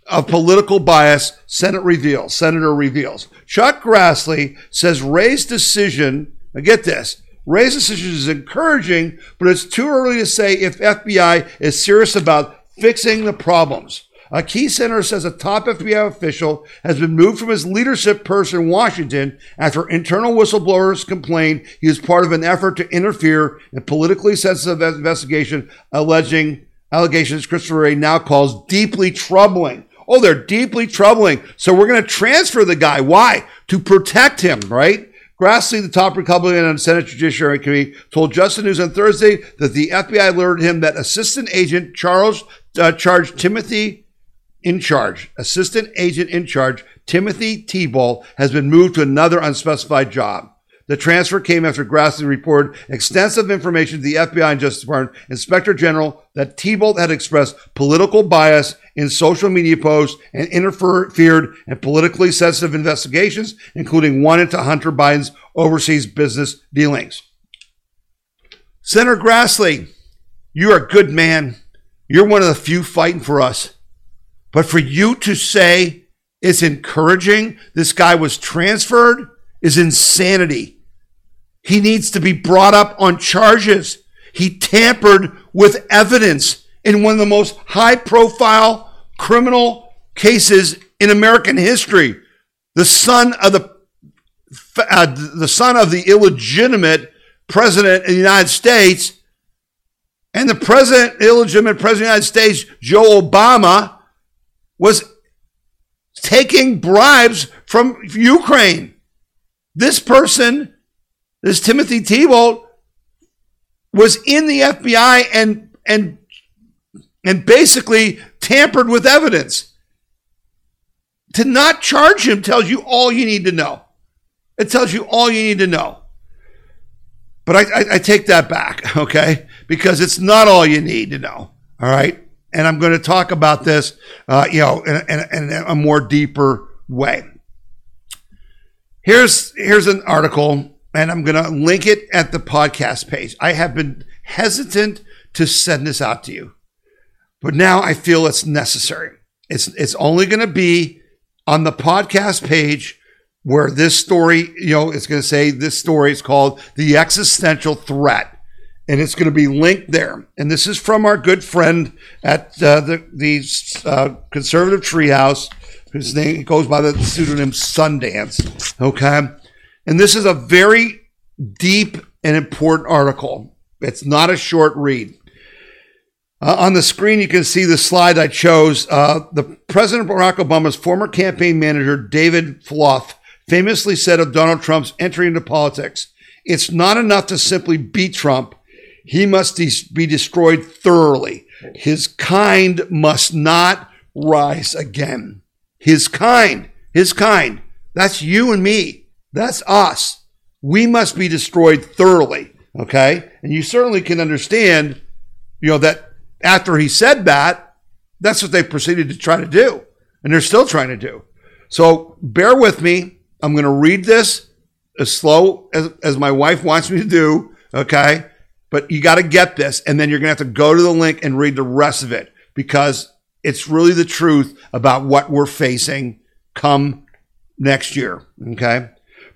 of political bias, Senate reveals, Senator reveals. Chuck Grassley says Wray's decision, now get this, Wray's decision is encouraging, but it's too early to say if FBI is serious about fixing the problems. A key senator says a top FBI official has been moved from his leadership post in Washington after internal whistleblowers complained he was part of an effort to interfere in politically sensitive investigation alleging allegations Christopher Wray now calls deeply troubling. Oh, they're deeply troubling. So we're going to transfer the guy. Why? To protect him, right? Grassley, the top Republican on the Senate Judiciary Committee, told Just News on Thursday that the FBI alerted him that Assistant Agent Charles uh, charged Timothy in charge, Assistant Agent in charge Timothy Thibault has been moved to another unspecified job. The transfer came after Grassley reported extensive information to the FBI and Justice Department Inspector General that Thibault had expressed political bias in social media posts and interfered in politically sensitive investigations, including one into Hunter Biden's overseas business dealings. Senator Grassley, you're a good man. You're one of the few fighting for us. But for you to say it's encouraging this guy was transferred is insanity. He needs to be brought up on charges. He tampered with evidence in one of the most high profile criminal cases in American history. The son of the uh, the son of the illegitimate president of the United States and the president, illegitimate president of the United States, Joe Obama, was taking bribes from Ukraine. This person this Timothy Thibault was in the FBI and and and basically tampered with evidence. To not charge him tells you all you need to know. It tells you all you need to know. But I, I, I take that back, [LAUGHS] okay? Because it's not all you need to know. All right. And I'm going to talk about this, uh, you know, in, in, in a more deeper way. Here's here's an article and I'm going to link it at the podcast page. I have been hesitant to send this out to you, but now I feel it's necessary. It's it's only going to be on the podcast page where this story, you know, it's going to say this story is called the existential threat. And it's going to be linked there. And this is from our good friend at uh, the, the uh, conservative treehouse, whose name goes by the pseudonym Sundance. Okay. And this is a very deep and important article. It's not a short read. Uh, on the screen, you can see the slide I chose. Uh, the President Barack Obama's former campaign manager, David Plouffe, famously said of Donald Trump's entry into politics, it's not enough to simply beat Trump. He must de- be destroyed thoroughly. His kind must not rise again. His kind, his kind. That's you and me. That's us. We must be destroyed thoroughly. Okay. And you certainly can understand, you know, that after he said that, that's what they proceeded to try to do. And they're still trying to do. So bear with me. I'm going to read this as slow as, as my wife wants me to do. Okay. But you got to get this. And then you're going to have to go to the link and read the rest of it because it's really the truth about what we're facing come next year. Okay.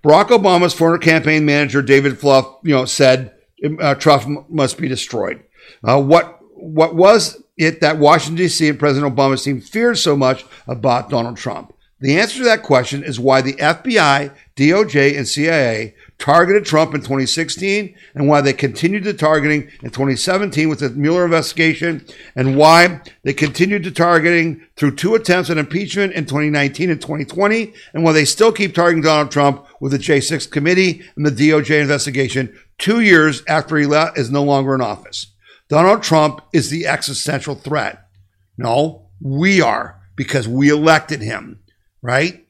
Barack Obama's former campaign manager David Plouffe, you know, said uh, Trump must be destroyed. Uh, what what was it that Washington D.C. and President Obama seemed feared so much about Donald Trump? The answer to that question is why the FBI, DOJ, and CIA targeted Trump in 2016 and why they continued the targeting in 2017 with the Mueller investigation and why they continued the targeting through two attempts at impeachment in 2019 and 2020 and why they still keep targeting Donald Trump with the J6 committee and the DOJ investigation two years after he is no longer in office. Donald Trump is the existential threat. No, we are because we elected him, right?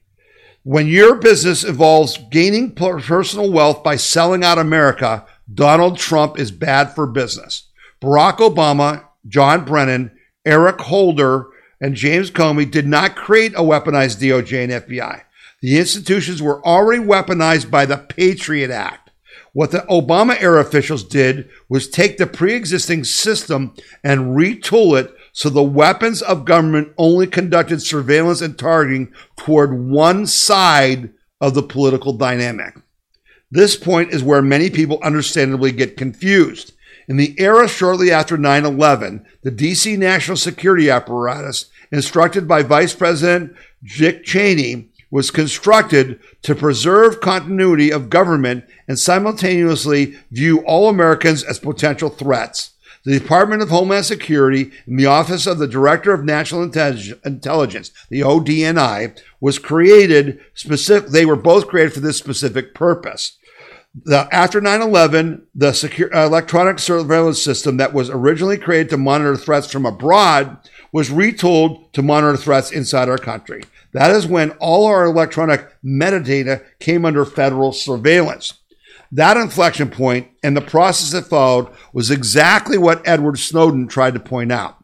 When your business involves gaining personal wealth by selling out America, Donald Trump is bad for business. Barack Obama, John Brennan, Eric Holder, and James Comey did not create a weaponized DOJ and FBI. The institutions were already weaponized by the Patriot Act. What the Obama era officials did was take the pre existing system and retool it so the weapons of government only conducted surveillance and targeting toward one side of the political dynamic. This point is where many people understandably get confused. In the era shortly after 9 11, the DC national security apparatus, instructed by Vice President Dick Cheney, was constructed to preserve continuity of government and simultaneously view all Americans as potential threats. The Department of Homeland Security and the Office of the Director of National Intelligence, the ODNI, was created specific. They were both created for this specific purpose. The, after 9-11, the secure, uh, electronic surveillance system that was originally created to monitor threats from abroad was retooled to monitor threats inside our country. That is when all our electronic metadata came under federal surveillance. That inflection point and the process that followed was exactly what Edward Snowden tried to point out.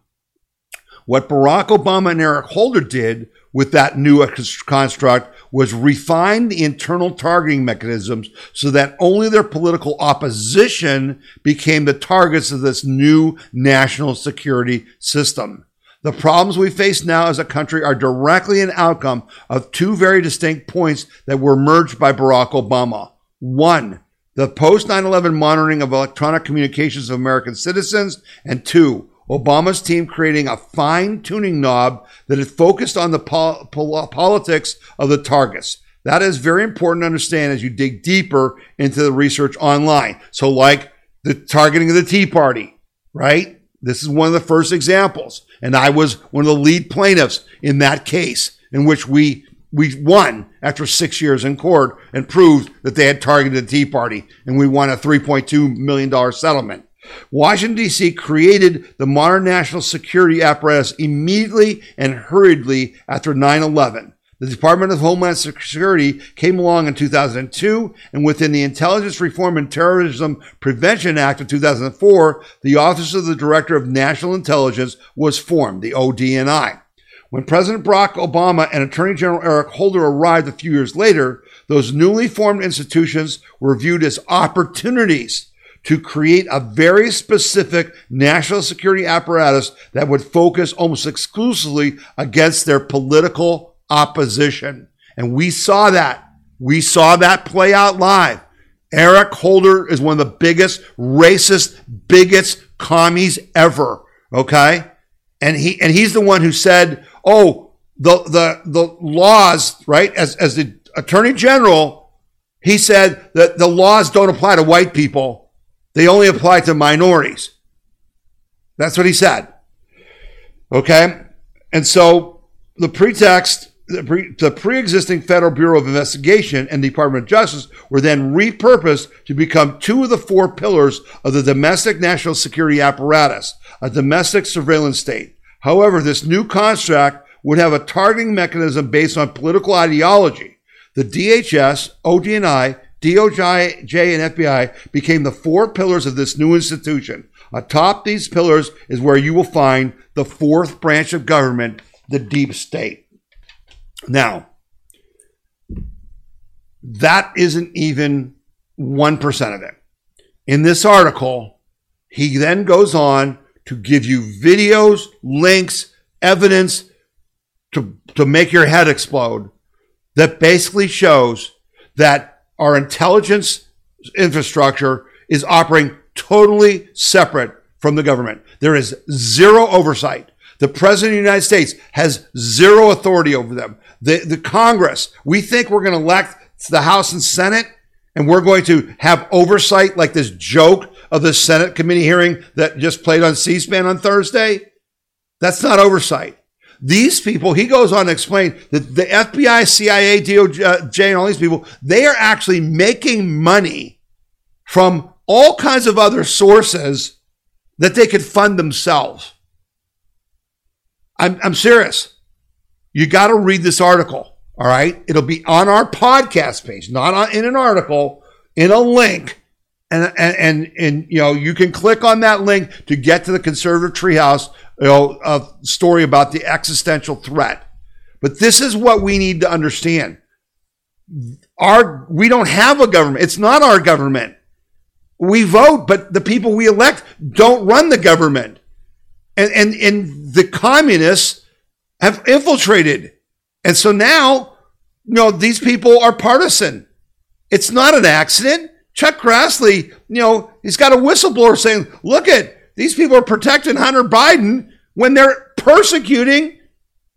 What Barack Obama and Eric Holder did with that new construct was refine the internal targeting mechanisms so that only their political opposition became the targets of this new national security system. The problems we face now as a country are directly an outcome of two very distinct points that were merged by Barack Obama. One, the post 9 11 monitoring of electronic communications of American citizens, and two, Obama's team creating a fine tuning knob that is focused on the pol- pol- politics of the targets. That is very important to understand as you dig deeper into the research online. So, like the targeting of the Tea Party, right? This is one of the first examples. And I was one of the lead plaintiffs in that case in which we we won after six years in court and proved that they had targeted the Tea Party, and we won a $3.2 million settlement. Washington, D.C. created the modern national security apparatus immediately and hurriedly after 9 11. The Department of Homeland Security came along in 2002, and within the Intelligence Reform and Terrorism Prevention Act of 2004, the Office of the Director of National Intelligence was formed, the ODNI. When President Barack Obama and Attorney General Eric Holder arrived a few years later, those newly formed institutions were viewed as opportunities to create a very specific national security apparatus that would focus almost exclusively against their political opposition. And we saw that. We saw that play out live. Eric Holder is one of the biggest racist, bigots, commies ever. Okay. And he, and he's the one who said, oh, the, the, the laws, right? As, as the attorney general, he said that the laws don't apply to white people. They only apply to minorities. That's what he said. Okay. And so the pretext, the, pre, the pre-existing Federal Bureau of Investigation and Department of Justice were then repurposed to become two of the four pillars of the domestic national security apparatus, a domestic surveillance state. However, this new construct would have a targeting mechanism based on political ideology. The DHS, ODNI, DOJ, and FBI became the four pillars of this new institution. Atop these pillars is where you will find the fourth branch of government, the deep state. Now, that isn't even 1% of it. In this article, he then goes on to give you videos, links, evidence to, to make your head explode that basically shows that our intelligence infrastructure is operating totally separate from the government. There is zero oversight. The President of the United States has zero authority over them. The, the Congress, we think we're going to elect the House and Senate and we're going to have oversight like this joke of the Senate committee hearing that just played on C SPAN on Thursday. That's not oversight. These people, he goes on to explain that the FBI, CIA, DOJ, uh, and all these people, they are actually making money from all kinds of other sources that they could fund themselves. I'm, I'm serious. You got to read this article. All right. It'll be on our podcast page, not on, in an article, in a link. And, and, and, and, you know, you can click on that link to get to the conservative treehouse, you know, a story about the existential threat. But this is what we need to understand. Our, we don't have a government. It's not our government. We vote, but the people we elect don't run the government. And, and, and the communists have infiltrated. And so now, you know, these people are partisan. It's not an accident. Chuck Grassley, you know, he's got a whistleblower saying, look at these people are protecting Hunter Biden when they're persecuting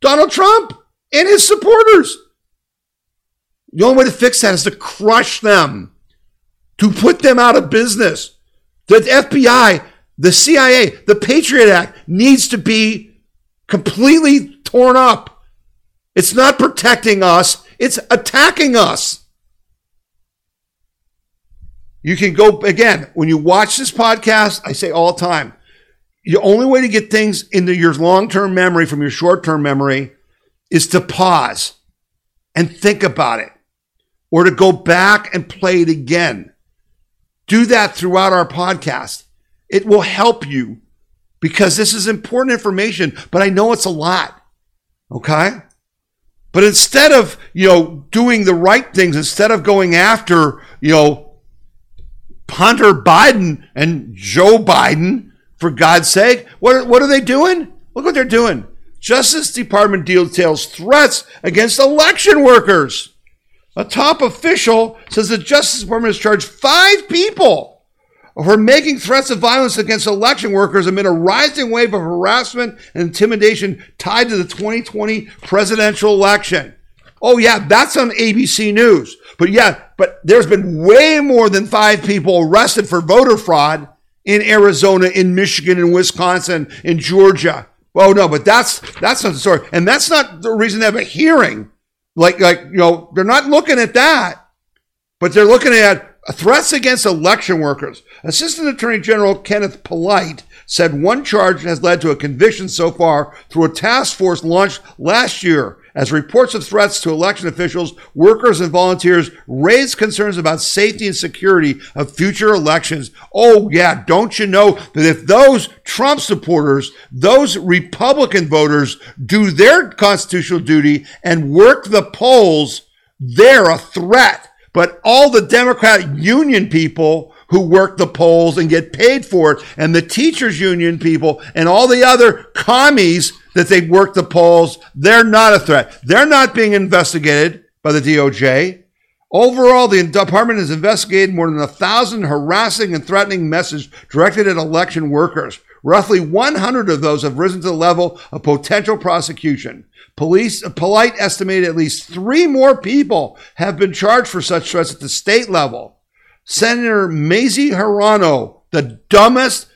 Donald Trump and his supporters. The only way to fix that is to crush them, to put them out of business. The FBI, the CIA, the Patriot Act needs to be completely torn up. It's not protecting us, it's attacking us. You can go again when you watch this podcast. I say all the time the only way to get things into your long term memory from your short term memory is to pause and think about it or to go back and play it again. Do that throughout our podcast. It will help you because this is important information, but I know it's a lot. Okay? But instead of, you know, doing the right things, instead of going after, you know, Hunter Biden and Joe Biden, for God's sake, what, what are they doing? Look what they're doing. Justice Department details threats against election workers. A top official says the Justice Department has charged five people for making threats of violence against election workers amid a rising wave of harassment and intimidation tied to the 2020 presidential election. Oh, yeah, that's on ABC News. But yeah, but there's been way more than five people arrested for voter fraud in Arizona, in Michigan, in Wisconsin, in Georgia. Oh no, but that's that's not the story, and that's not the reason they have a hearing. Like like you know, they're not looking at that, but they're looking at threats against election workers. Assistant Attorney General Kenneth Polite said one charge has led to a conviction so far through a task force launched last year as reports of threats to election officials, workers, and volunteers raise concerns about safety and security of future elections. Oh, yeah, don't you know that if those Trump supporters, those Republican voters do their constitutional duty and work the polls, they're a threat. But all the Democratic Union people who work the polls and get paid for it, and the teachers union people and all the other commies that they work the polls, they're not a threat. They're not being investigated by the DOJ. Overall, the department has investigated more than a thousand harassing and threatening messages directed at election workers. Roughly 100 of those have risen to the level of potential prosecution. Police, a polite estimated at least three more people have been charged for such threats at the state level. Senator Mazie Hirono, the dumbest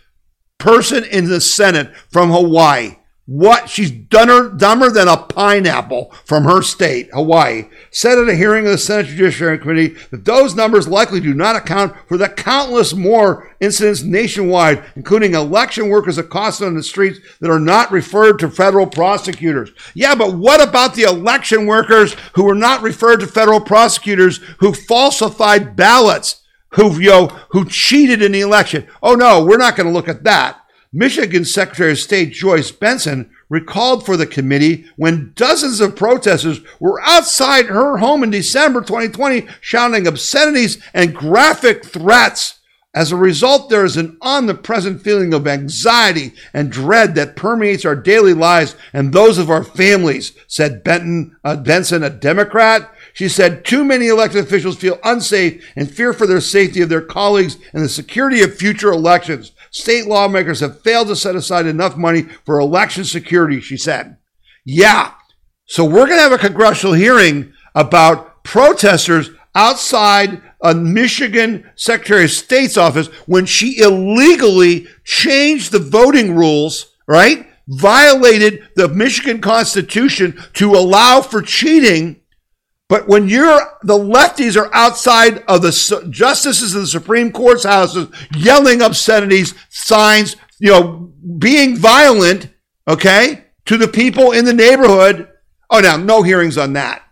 person in the Senate from Hawaii. What? She's dumber, dumber than a pineapple from her state, Hawaii, said at a hearing of the Senate Judiciary Committee that those numbers likely do not account for the countless more incidents nationwide, including election workers accosted on the streets that are not referred to federal prosecutors. Yeah, but what about the election workers who were not referred to federal prosecutors who falsified ballots? Who, you know, who cheated in the election. Oh no, we're not going to look at that. Michigan Secretary of State Joyce Benson recalled for the committee when dozens of protesters were outside her home in December 2020 shouting obscenities and graphic threats. As a result, there is an omnipresent feeling of anxiety and dread that permeates our daily lives and those of our families, said Benton, uh, Benson, a Democrat she said too many elected officials feel unsafe and fear for their safety of their colleagues and the security of future elections. State lawmakers have failed to set aside enough money for election security, she said. Yeah. So we're going to have a congressional hearing about protesters outside a Michigan Secretary of State's office when she illegally changed the voting rules, right? Violated the Michigan Constitution to allow for cheating but when you're, the lefties are outside of the justices of the Supreme Court's houses yelling obscenities, signs, you know, being violent, okay, to the people in the neighborhood. Oh, now, no hearings on that.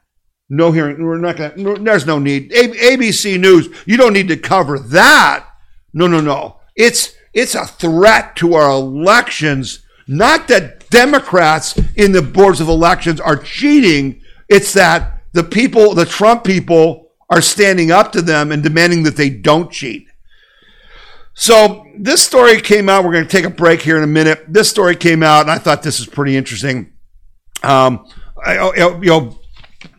No hearing. We're not going there's no need. A- ABC News, you don't need to cover that. No, no, no. It's, it's a threat to our elections. Not that Democrats in the boards of elections are cheating. It's that the people, the Trump people, are standing up to them and demanding that they don't cheat. So this story came out. We're going to take a break here in a minute. This story came out, and I thought this was pretty interesting. Um, I, you know,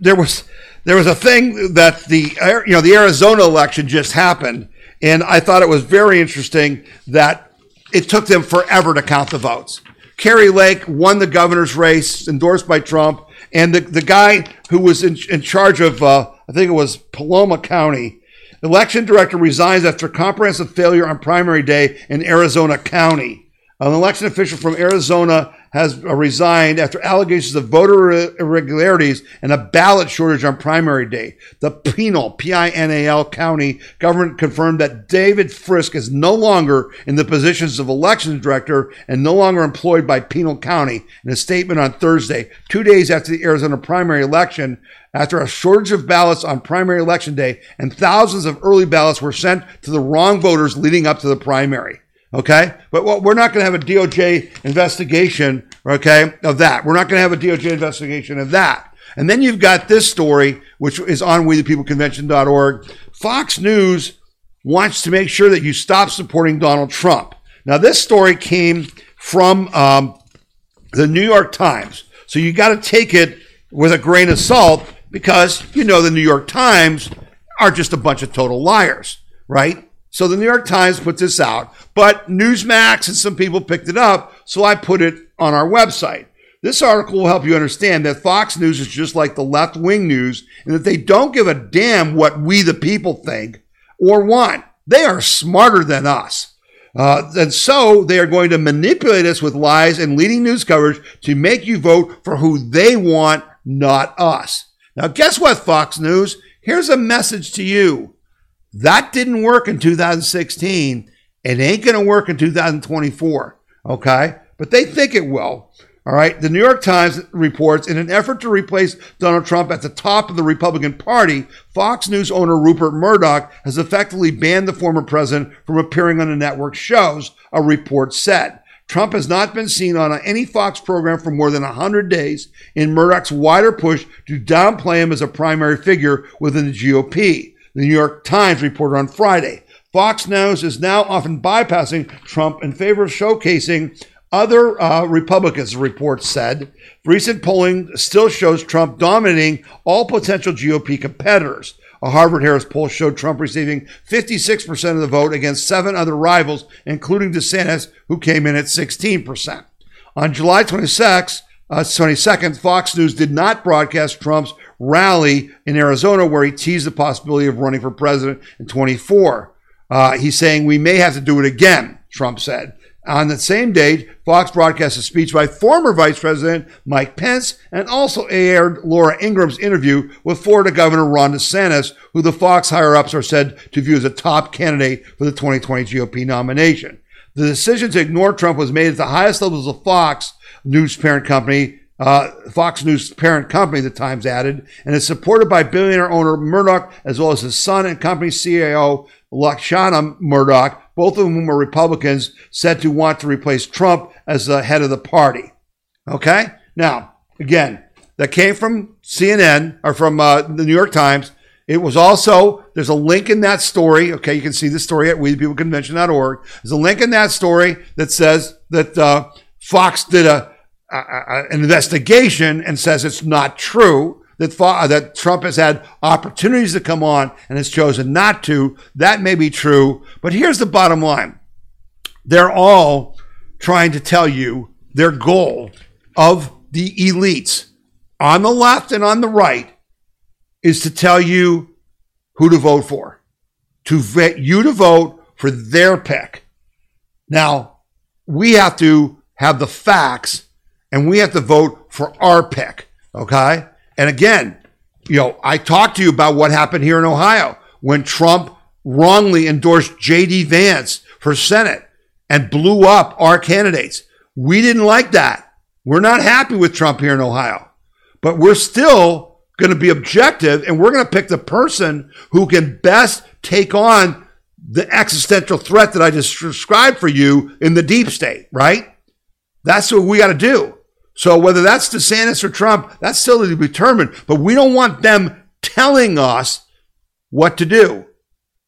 there was there was a thing that the you know the Arizona election just happened, and I thought it was very interesting that it took them forever to count the votes. Kari Lake won the governor's race, endorsed by Trump, and the, the guy who was in, in charge of, uh, I think it was Paloma County, election director resigns after comprehensive failure on primary day in Arizona County. An election official from Arizona has uh, resigned after allegations of voter irregularities and a ballot shortage on primary day. The Pinal, P-I-N-A-L County government confirmed that David Frisk is no longer in the positions of elections director and no longer employed by Pinal County. In a statement on Thursday, two days after the Arizona primary election, after a shortage of ballots on primary election day and thousands of early ballots were sent to the wrong voters leading up to the primary. Okay, but well, we're not going to have a DOJ investigation. Okay, of that. We're not going to have a DOJ investigation of that. And then you've got this story, which is on WeThePeopleConvention.org. Fox News wants to make sure that you stop supporting Donald Trump. Now, this story came from um, the New York Times, so you got to take it with a grain of salt because you know the New York Times are just a bunch of total liars, right? So the New York Times put this out, but Newsmax and some people picked it up, so I put it on our website. This article will help you understand that Fox News is just like the left wing news and that they don't give a damn what we the people think or want. They are smarter than us. Uh, and so they are going to manipulate us with lies and leading news coverage to make you vote for who they want, not us. Now, guess what, Fox News? Here's a message to you. That didn't work in 2016. It ain't going to work in 2024. Okay. But they think it will. All right. The New York Times reports in an effort to replace Donald Trump at the top of the Republican Party, Fox News owner Rupert Murdoch has effectively banned the former president from appearing on the network's shows, a report said. Trump has not been seen on any Fox program for more than 100 days in Murdoch's wider push to downplay him as a primary figure within the GOP the New York Times reported on Friday. Fox News is now often bypassing Trump in favor of showcasing other uh, Republicans, the report said. Recent polling still shows Trump dominating all potential GOP competitors. A Harvard Harris poll showed Trump receiving 56% of the vote against seven other rivals, including DeSantis, who came in at 16%. On July 26th, uh, 22nd, Fox News did not broadcast Trump's rally in Arizona where he teased the possibility of running for president in 24. Uh, he's saying we may have to do it again, Trump said. On the same date, Fox broadcast a speech by former Vice President Mike Pence and also aired Laura Ingraham's interview with Florida Governor Ron DeSantis, who the Fox higher ups are said to view as a top candidate for the 2020 GOP nomination. The decision to ignore Trump was made at the highest levels of Fox News parent company uh, Fox News parent company, the Times added, and is supported by billionaire owner Murdoch as well as his son and company CEO Lashana Murdoch, both of whom are Republicans, said to want to replace Trump as the head of the party. Okay? Now, again, that came from CNN or from uh, the New York Times. It was also, there's a link in that story. Okay, you can see the story at WeThePeopleConvention.org. There's a link in that story that says that uh, Fox did a an investigation and says it's not true that that Trump has had opportunities to come on and has chosen not to. That may be true, but here's the bottom line: they're all trying to tell you their goal of the elites on the left and on the right is to tell you who to vote for, to vet you to vote for their pick. Now, we have to have the facts and we have to vote for our pick. Okay. And again, you know, I talked to you about what happened here in Ohio when Trump wrongly endorsed J.D. Vance for Senate and blew up our candidates. We didn't like that. We're not happy with Trump here in Ohio, but we're still going to be objective and we're going to pick the person who can best take on the existential threat that I just described for you in the deep state, right? That's what we got to do. So whether that's DeSantis or Trump, that's still to be determined. But we don't want them telling us what to do.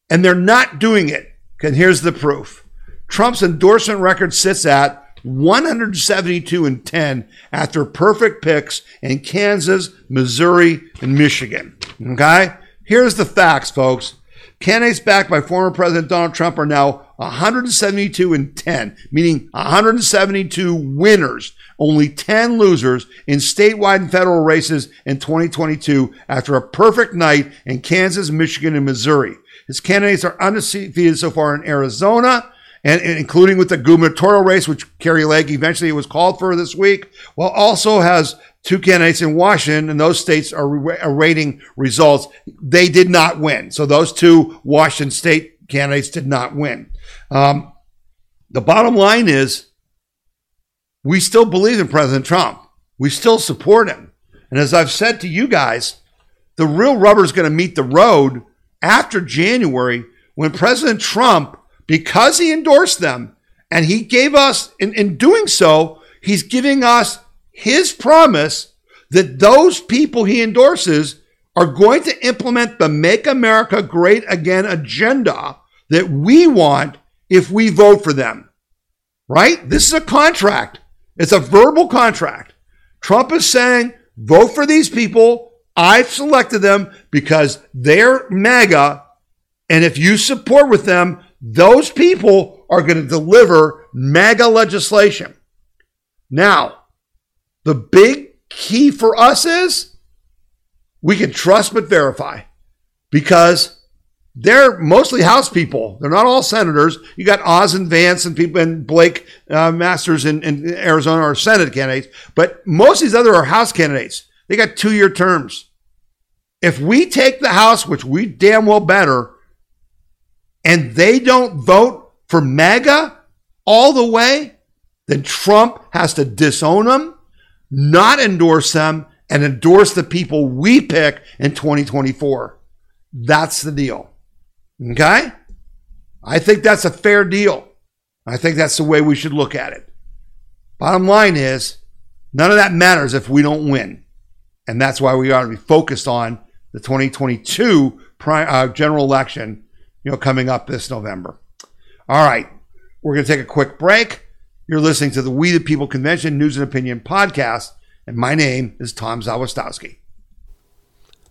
And they're not doing it. And here's the proof. Trump's endorsement record sits at 172 and 10 after perfect picks in Kansas, Missouri, and Michigan. Okay? Here's the facts, folks. Candidates backed by former President Donald Trump are now 172 and 10, meaning 172 winners, only 10 losers in statewide and federal races in 2022 after a perfect night in Kansas, Michigan, and Missouri. His candidates are undefeated so far in Arizona, and, including with the gubernatorial race, which Kari Lake eventually was called for this week, while also has two candidates in Washington, and those states are awaiting results. They did not win. So those two Washington state candidates did not win. Um, the bottom line is we still believe in President Trump. We still support him. And as I've said to you guys, the real rubber is going to meet the road after January when President Trump because he endorsed them and he gave us, in, in doing so, he's giving us his promise that those people he endorses are going to implement the Make America Great Again agenda that we want if we vote for them. Right? This is a contract. It's a verbal contract. Trump is saying, vote for these people. I've selected them because they're MAGA. And if you support with them, those people are going to deliver MAGA legislation. Now, the big key for us is we can trust but verify because they're mostly House people. They're not all senators. You got Oz and Vance and people and Blake uh, Masters in, in Arizona are Senate candidates, but most of these other are House candidates. They got two year terms. If we take the House, which we damn well better, and they don't vote for MAGA all the way, then Trump has to disown them, not endorse them, and endorse the people we pick in 2024. That's the deal. Okay? I think that's a fair deal. I think that's the way we should look at it. Bottom line is, none of that matters if we don't win. And that's why we ought to be focused on the 2022 uh, general election you know, coming up this November. All right, we're going to take a quick break. You're listening to the We the People Convention News and Opinion podcast, and my name is Tom Zawistowski.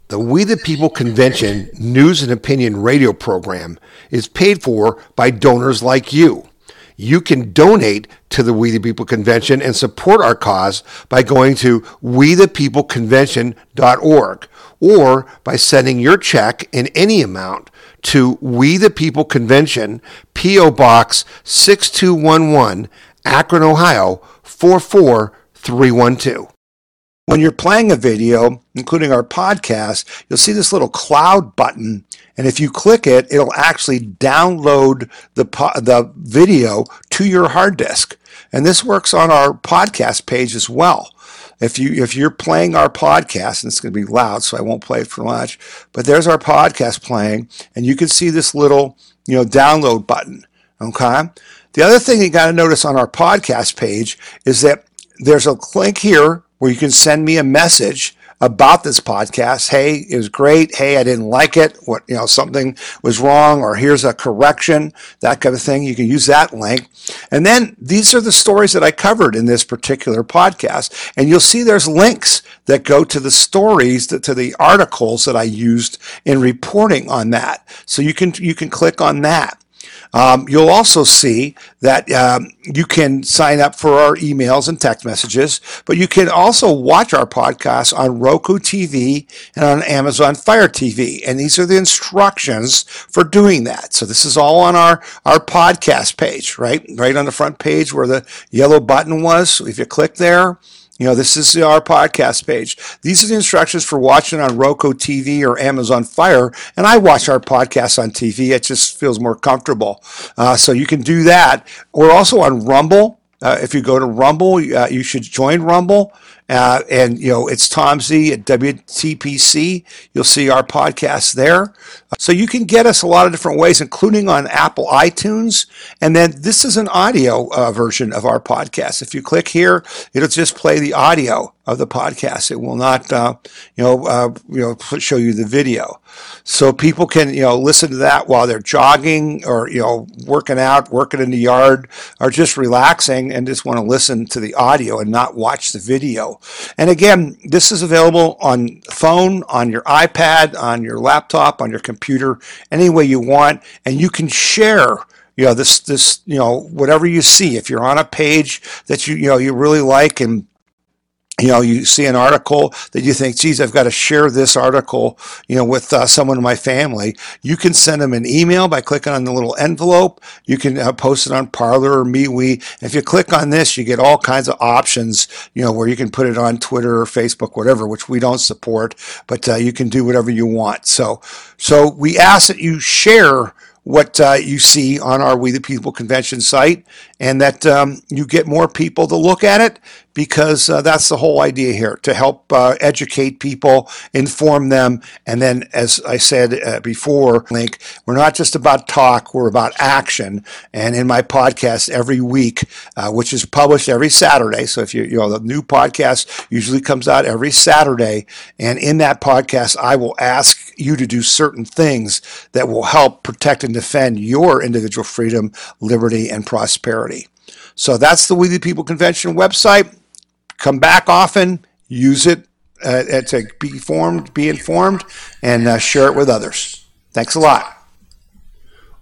The We the People Convention News and Opinion radio program is paid for by donors like you. You can donate to the We the People Convention and support our cause by going to wethepeopleconvention.org or by sending your check in any amount to We the People Convention, P.O. Box 6211, Akron, Ohio 44312. When you're playing a video, including our podcast, you'll see this little cloud button. And if you click it, it'll actually download the, the video to your hard disk. And this works on our podcast page as well if you if you're playing our podcast, and it's going to be loud, so I won't play it for much, but there's our podcast playing, and you can see this little you know download button. Okay. The other thing you got to notice on our podcast page is that there's a link here where you can send me a message about this podcast. Hey, it was great. Hey, I didn't like it. What, you know, something was wrong or here's a correction, that kind of thing. You can use that link. And then these are the stories that I covered in this particular podcast. And you'll see there's links that go to the stories, that, to the articles that I used in reporting on that. So you can, you can click on that. Um, you'll also see that um, you can sign up for our emails and text messages, but you can also watch our podcasts on Roku TV and on Amazon Fire TV. And these are the instructions for doing that. So this is all on our, our podcast page, right? Right on the front page where the yellow button was. If you click there, you know, this is our podcast page. These are the instructions for watching on Roku TV or Amazon Fire. And I watch our podcast on TV. It just feels more comfortable. Uh, so you can do that. We're also on Rumble. Uh, if you go to Rumble, uh, you should join Rumble
Uh, and, you know, it's Tom Z at WTPC. You'll see our podcast there. So you can get us a lot of different ways, including on Apple iTunes. And then this is an audio uh, version of our podcast. If you click here, it'll just play the audio of the podcast. It will not, uh, you know, uh, you know, show you the video. So people can, you know, listen to that while they're jogging or, you know, working out, working in the yard, or just relaxing and just want to listen to the audio and not watch the video. And again, this is available on phone, on your iPad, on your laptop, on your computer, any way you want. And you can share you know this this you know whatever you see if you're on a page that you you know you really like and you know, you see an article that you think, geez, I've got to share this article, you know, with uh, someone in my family. You can send them an email by clicking on the little envelope. You can uh, post it on Parler or MeWe. If you click on this, you get all kinds of options, you know, where you can put it on Twitter or Facebook, whatever, which we don't support, but uh, you can do whatever you want. So, so we ask that you share what uh, you see on our We the People convention site and that um, you get more people to look at it because uh, that's the whole idea here to help uh, educate people, inform them, and then, as I said uh, before, Link, we're not just about talk, we're about action. And in my podcast every week, uh, which is published every Saturday, so if you, you know, the new podcast usually comes out every Saturday, and in that podcast, I will ask you to do certain things that will help protect and defend your individual freedom, liberty, and prosperity. So that's the We the People Convention website come back often, use it uh, to be informed, be informed, and uh, share it with others. Thanks a lot.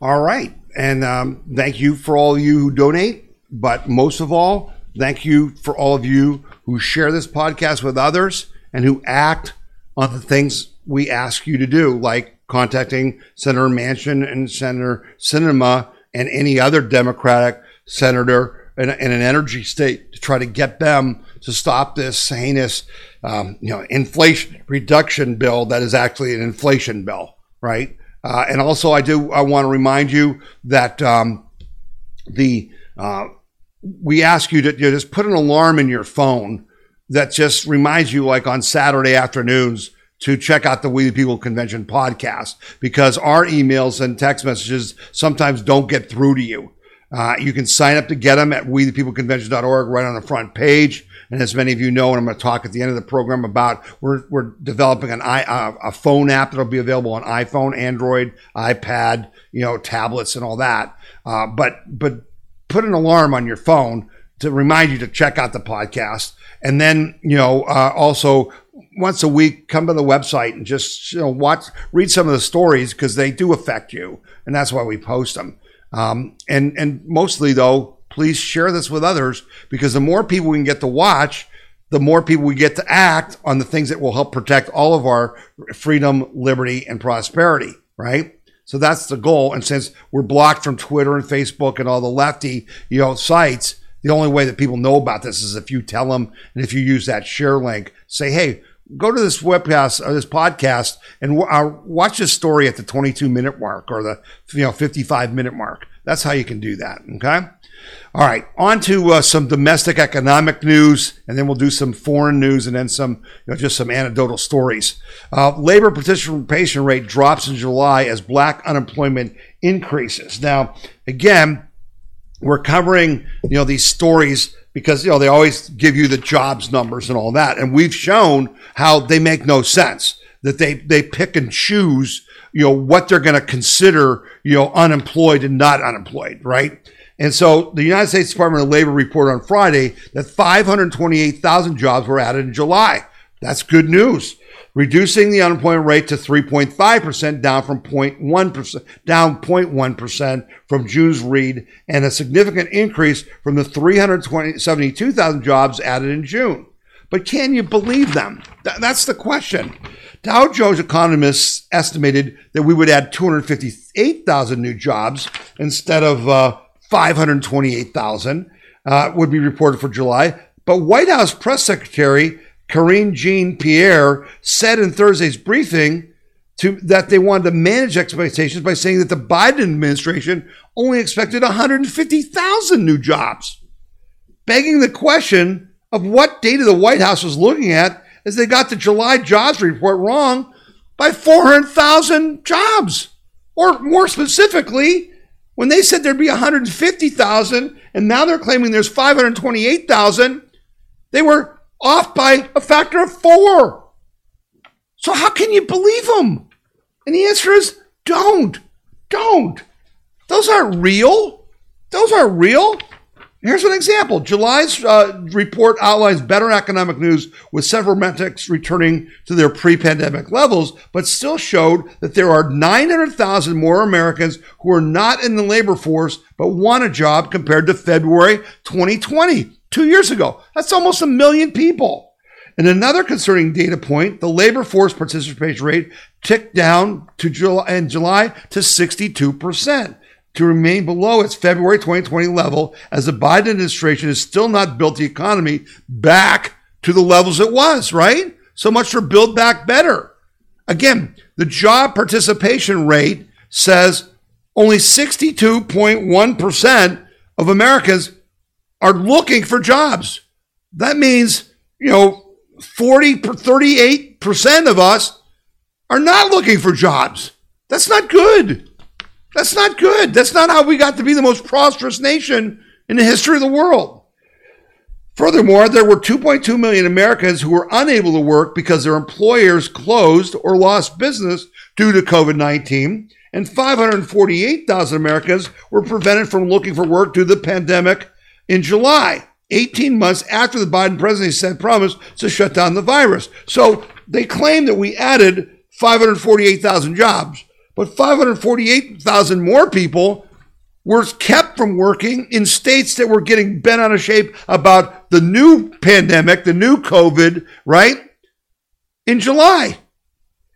All right. And um, thank you for all you who donate. But most of all, thank you for all of you who share this podcast with others and who act on the things we ask you to do, like contacting Senator Manchin and Senator Sinema and any other Democratic senator in, in an energy state to try to get them to stop this heinous, um, you know, inflation reduction bill that is actually an inflation bill, right? Uh, and also, I do I want to remind you that um, the uh, we ask you to you know, just put an alarm in your phone that just reminds you, like on Saturday afternoons, to check out the We the People Convention podcast because our emails and text messages sometimes don't get through to you. Uh, you can sign up to get them at wethepeopleconvention.org right on the front page. And as many of you know, and I'm going to talk at the end of the program about, we're, we're developing an i uh, a phone app that'll be available on iPhone, Android, iPad, you know, tablets and all that. Uh, but but put an alarm on your phone to remind you to check out the podcast. And then you know uh, also once a week come to the website and just you know watch read some of the stories because they do affect you, and that's why we post them. Um, and and mostly though please share this with others because the more people we can get to watch, the more people we get to act on the things that will help protect all of our freedom, liberty, and prosperity, right? So that's the goal. And since we're blocked from Twitter and Facebook and all the lefty, you know, sites, the only way that people know about this is if you tell them and if you use that share link, say, hey, go to this webcast or this podcast and uh, watch this story at the 22 minute mark or the you know 55 minute mark. That's how you can do that. Okay. All right, on to uh, some domestic economic news, and then we'll do some foreign news, and then some, you know, just some anecdotal stories. Uh, labor participation rate drops in July as black unemployment increases. Now, again, we're covering, you know, these stories because you know they always give you the jobs numbers and all that, and we've shown how they make no sense. That they they pick and choose, you know, what they're going to consider, you know, unemployed and not unemployed, right? And so the United States Department of Labor reported on Friday that 528,000 jobs were added in July. That's good news. Reducing the unemployment rate to 3.5% down from 0.1%, down 0.1% from June's read and a significant increase from the 372,000 jobs added in June. But can you believe them? that's the question. Dow Jones economists estimated that we would add 258,000 new jobs instead of uh, 528,000 uh, would be reported for July. But White House press secretary Karine Jean Pierre said in Thursday's briefing to, that they wanted to manage expectations by saying that the Biden administration only expected 150,000 new jobs, begging the question of what data the White House was looking at as they got the July jobs report wrong by 400,000 jobs. Or more specifically, when they said there'd be 150,000 and now they're claiming there's 528,000, they were off by a factor of four. So how can you believe them? And the answer is don't. Don't. Those aren't real. Those aren't real. Here's an example. July's uh, report outlines better economic news with several metrics returning to their pre pandemic levels, but still showed that there are 900,000 more Americans who are not in the labor force but want a job compared to February 2020, two years ago. That's almost a million people. And another concerning data point, the labor force participation rate ticked down to July, in July to 62% to remain below its February 2020 level as the Biden administration has still not built the economy back to the levels it was, right? So much for Build Back Better. Again, the job participation rate says only 62.1% of Americans are looking for jobs. That means, you know, 40 38% of us are not looking for jobs. That's not good. That's not good. That's not how we got to be the most prosperous nation in the history of the world. Furthermore, there were 2.2 million Americans who were unable to work because their employers closed or lost business due to COVID 19, and 548,000 Americans were prevented from looking for work due to the pandemic in July, 18 months after the Biden presidency said promise to shut down the virus. So they claim that we added 548,000 jobs. But 548,000 more people were kept from working in states that were getting bent out of shape about the new pandemic, the new COVID, right? In July.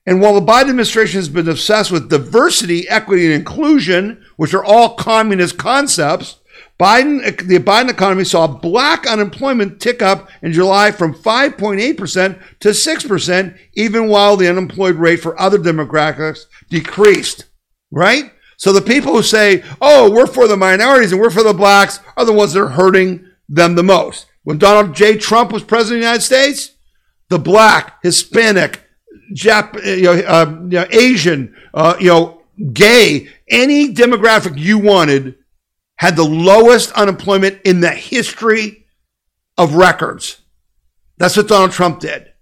And while the Biden administration has been obsessed with diversity, equity, and inclusion, which are all communist concepts, Biden, the Biden economy saw black unemployment tick up in July from 5.8% to 6%, even while the unemployed rate for other demographics decreased, right? So the people who say, oh, we're for the minorities and we're for the blacks are the ones that are hurting them the most. When Donald J. Trump was president of the United States, the black, Hispanic, Jap- you know, uh, you know Asian, uh, you know, gay, any demographic you wanted had the lowest unemployment in the history of records. That's what Donald Trump did.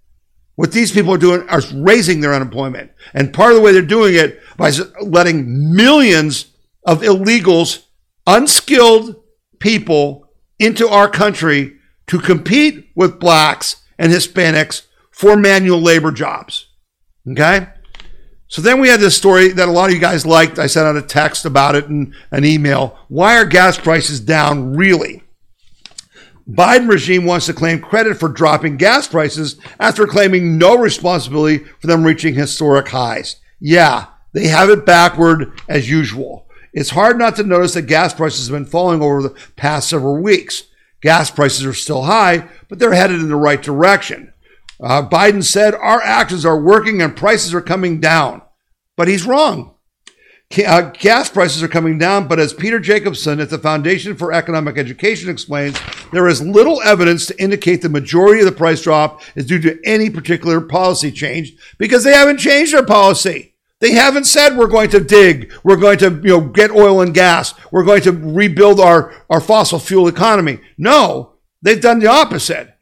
What these people are doing are raising their unemployment. And part of the way they're doing it by letting millions of illegals, unskilled people into our country to compete with blacks and Hispanics for manual labor jobs. Okay? So then we had this story that a lot of you guys liked. I sent out a text about it and an email. Why are gas prices down really? Biden regime wants to claim credit for dropping gas prices after claiming no responsibility for them reaching historic highs. Yeah, they have it backward as usual. It's hard not to notice that gas prices have been falling over the past several weeks. Gas prices are still high, but they're headed in the right direction. Uh, Biden said our actions are working and prices are coming down, but he's wrong. Uh, gas prices are coming down, but as Peter Jacobsen at the Foundation for Economic Education explains, there is little evidence to indicate the majority of the price drop is due to any particular policy change because they haven't changed their policy. They haven't said we're going to dig, we're going to you know get oil and gas, we're going to rebuild our, our fossil fuel economy. No, they've done the opposite.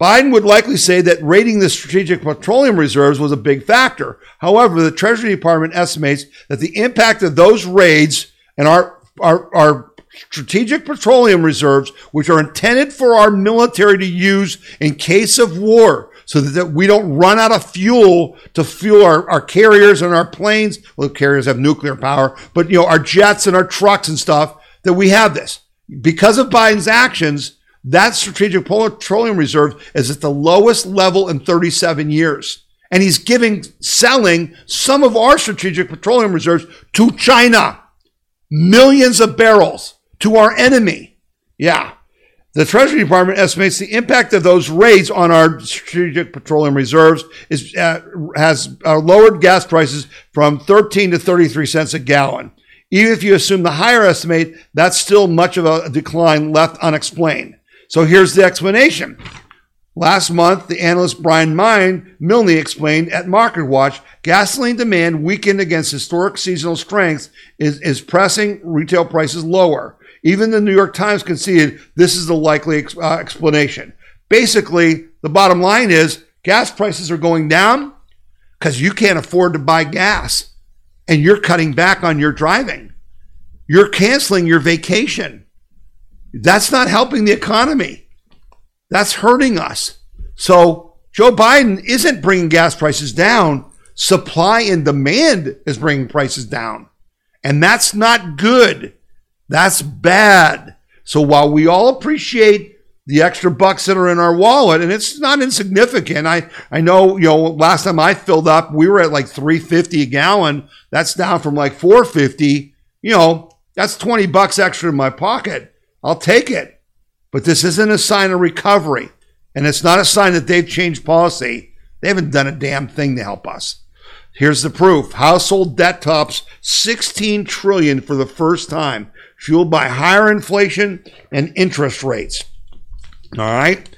Biden would likely say that raiding the strategic petroleum reserves was a big factor. However, the Treasury Department estimates that the impact of those raids and our, our, our strategic petroleum reserves, which are intended for our military to use in case of war, so that we don't run out of fuel to fuel our, our carriers and our planes. Well, carriers have nuclear power, but you know, our jets and our trucks and stuff, that we have this. Because of Biden's actions, that strategic petroleum reserve is at the lowest level in 37 years. And he's giving, selling some of our strategic petroleum reserves to China. Millions of barrels to our enemy. Yeah. The Treasury Department estimates the impact of those raids on our strategic petroleum reserves is, uh, has uh, lowered gas prices from 13 to 33 cents a gallon. Even if you assume the higher estimate, that's still much of a decline left unexplained. So here's the explanation. Last month, the analyst Brian Mine Milne explained at MarketWatch gasoline demand weakened against historic seasonal strength is, is pressing retail prices lower. Even the New York Times conceded this is the likely uh, explanation. Basically, the bottom line is gas prices are going down because you can't afford to buy gas and you're cutting back on your driving. You're canceling your vacation. That's not helping the economy. That's hurting us. So Joe Biden isn't bringing gas prices down. Supply and demand is bringing prices down. And that's not good. That's bad. So while we all appreciate the extra bucks that are in our wallet, and it's not insignificant. I, I know, you know, last time I filled up, we were at like 350 a gallon. That's down from like 450. You know, that's 20 bucks extra in my pocket. I'll take it. But this isn't a sign of recovery. And it's not a sign that they've changed policy. They haven't done a damn thing to help us. Here's the proof. Household debt tops 16 trillion for the first time, fueled by higher inflation and interest rates. All right.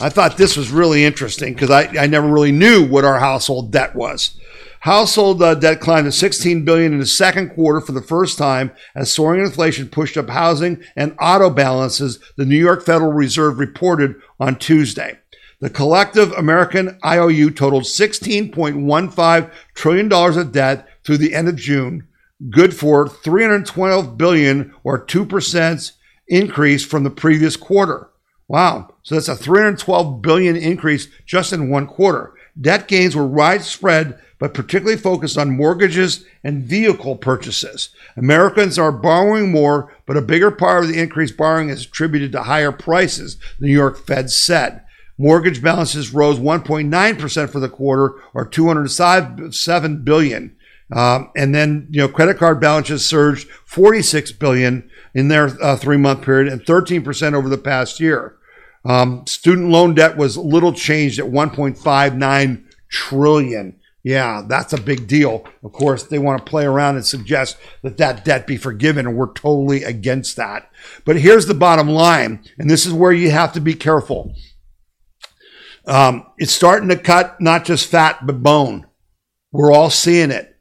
I thought this was really interesting because I, I never really knew what our household debt was. Household uh, debt climbed to 16 billion in the second quarter for the first time as soaring inflation pushed up housing and auto balances, the New York Federal Reserve reported on Tuesday. The collective American IOU totaled $16.15 trillion of debt through the end of June, good for 312 billion or 2% increase from the previous quarter. Wow. So that's a 312 billion increase just in one quarter. Debt gains were widespread but particularly focused on mortgages and vehicle purchases. Americans are borrowing more, but a bigger part of the increased borrowing is attributed to higher prices, the New York Fed said. Mortgage balances rose 1.9% for the quarter, or 207 billion. Um, and then, you know, credit card balances surged 46 billion in their uh, three-month period and 13% over the past year. Um, student loan debt was little changed at 1.59 trillion. Yeah, that's a big deal. Of course, they want to play around and suggest that that debt be forgiven, and we're totally against that. But here's the bottom line, and this is where you have to be careful. Um, it's starting to cut not just fat, but bone. We're all seeing it.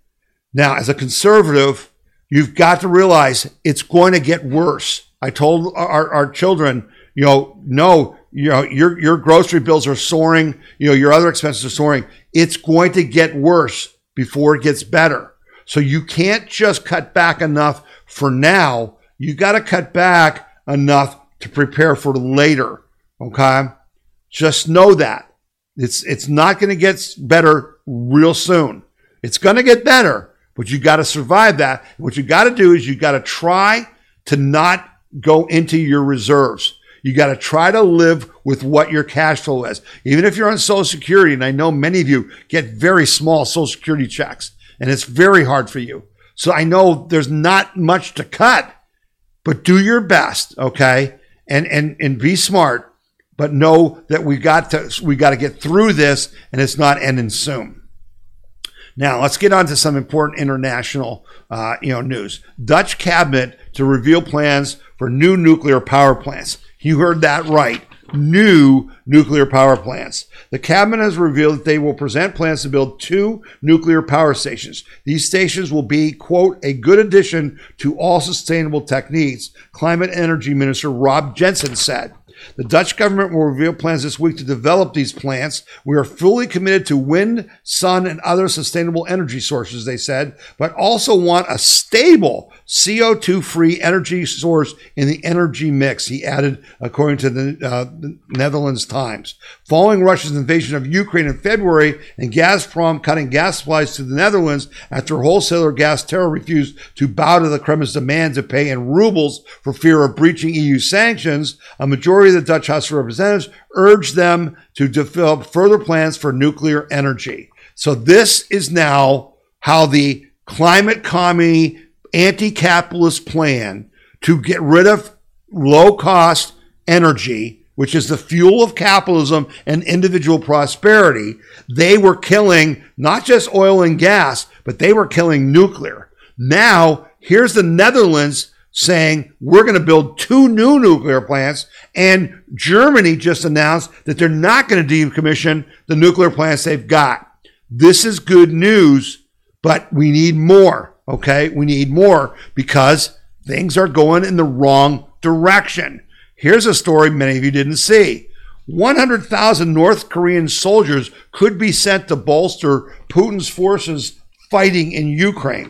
Now, as a conservative, you've got to realize it's going to get worse. I told our, our children, you know, no, you know, your, your grocery bills are soaring, you know, your other expenses are soaring. It's going to get worse before it gets better. So you can't just cut back enough for now. You got to cut back enough to prepare for later. Okay. Just know that it's, it's not going to get better real soon. It's going to get better, but you got to survive that. What you got to do is you got to try to not go into your reserves. You got to try to live with what your cash flow is. Even if you're on Social Security, and I know many of you get very small Social Security checks, and it's very hard for you. So I know there's not much to cut, but do your best, okay? And and and be smart, but know that we got to we got to get through this, and it's not ending soon. Now let's get on to some important international, uh, you know, news. Dutch cabinet to reveal plans for new nuclear power plants. You heard that right. New nuclear power plants. The cabinet has revealed that they will present plans to build two nuclear power stations. These stations will be, quote, a good addition to all sustainable techniques, Climate Energy Minister Rob Jensen said. The Dutch government will reveal plans this week to develop these plants. We are fully committed to wind, sun, and other sustainable energy sources, they said, but also want a stable CO2 free energy source in the energy mix, he added, according to the, uh, the, Netherlands Times. Following Russia's invasion of Ukraine in February and Gazprom cutting gas supplies to the Netherlands after wholesaler GasTerra refused to bow to the Kremlin's demand to pay in rubles for fear of breaching EU sanctions, a majority of the Dutch House of Representatives urged them to develop further plans for nuclear energy. So this is now how the climate commie anti capitalist plan to get rid of low cost energy, which is the fuel of capitalism and individual prosperity, they were killing not just oil and gas, but they were killing nuclear. Now, here's the Netherlands saying we're going to build two new nuclear plants, and Germany just announced that they're not going to decommission the nuclear plants they've got. This is good news, but we need more, okay? We need more because things are going in the wrong direction. Here's a story many of you didn't see. 100,000 North Korean soldiers could be sent to bolster Putin's forces fighting in Ukraine.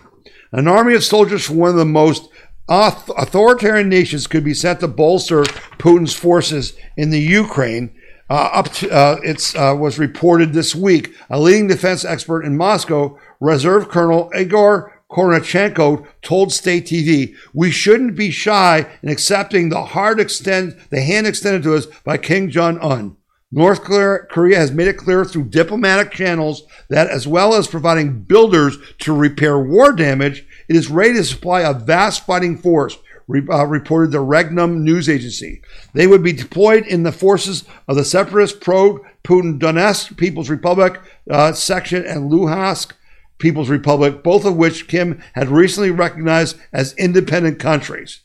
An army of soldiers from one of the most authoritarian nations could be sent to bolster Putin's forces in the Ukraine. Uh, up to, uh, it uh, was reported this week. A leading defense expert in Moscow, Reserve Colonel Igor Kornichenko told State TV, "We shouldn't be shy in accepting the hard extend the hand extended to us by Kim Jong Un." North Korea has made it clear through diplomatic channels that, as well as providing builders to repair war damage, it is ready to supply a vast fighting force, uh, reported the Regnum news agency. They would be deployed in the forces of the separatist pro Putin Donetsk People's Republic uh, section and Luhansk People's Republic, both of which Kim had recently recognized as independent countries.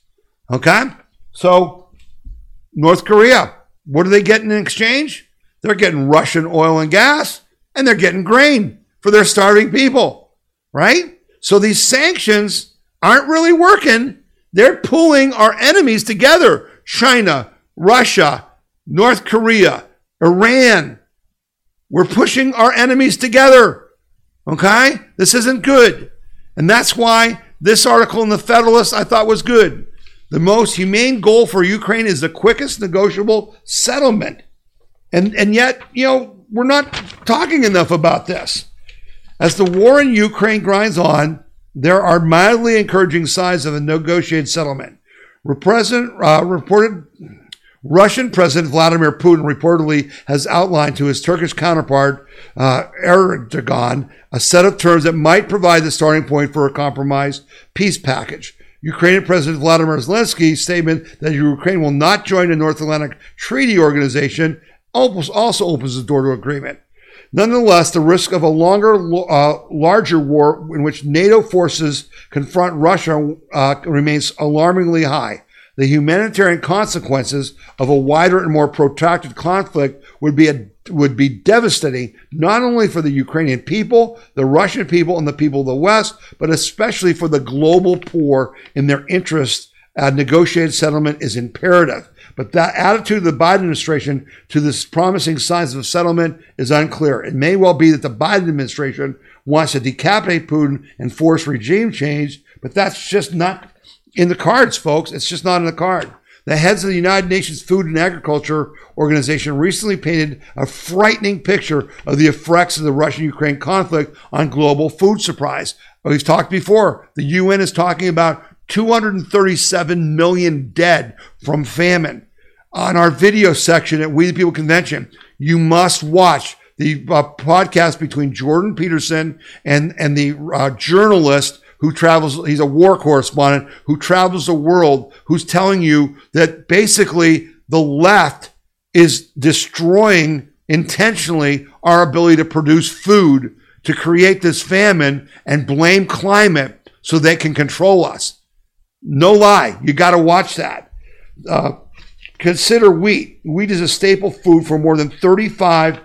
Okay? So, North Korea, what are they getting in exchange? They're getting Russian oil and gas, and they're getting grain for their starving people, right? So these sanctions aren't really working. They're pulling our enemies together China, Russia, North Korea, Iran. We're pushing our enemies together. Okay? This isn't good. And that's why this article in the Federalist I thought was good. The most humane goal for Ukraine is the quickest negotiable settlement. And, and yet, you know, we're not talking enough about this. As the war in Ukraine grinds on, there are mildly encouraging signs of a negotiated settlement. President, uh, reported Russian President Vladimir Putin reportedly has outlined to his Turkish counterpart uh, Erdogan a set of terms that might provide the starting point for a compromised peace package. Ukrainian President Vladimir Zelensky's statement that Ukraine will not join the North Atlantic Treaty Organization almost also opens the door to agreement. Nonetheless, the risk of a longer, uh, larger war in which NATO forces confront Russia uh, remains alarmingly high. The humanitarian consequences of a wider and more protracted conflict would be a, would be devastating not only for the Ukrainian people, the Russian people, and the people of the West, but especially for the global poor in their interest. A negotiated settlement is imperative. But that attitude of the Biden administration to this promising signs of a settlement is unclear. It may well be that the Biden administration wants to decapitate Putin and force regime change, but that's just not in the cards, folks. It's just not in the card. The heads of the United Nations Food and Agriculture Organization recently painted a frightening picture of the effects of the Russian Ukraine conflict on global food supplies. We've talked before. The UN is talking about 237 million dead from famine on our video section at We the People Convention, you must watch the uh, podcast between Jordan Peterson and, and the uh, journalist who travels, he's a war correspondent who travels the world, who's telling you that basically the left is destroying intentionally our ability to produce food to create this famine and blame climate so they can control us. No lie. You got to watch that. Uh, Consider wheat. Wheat is a staple food for more than 35%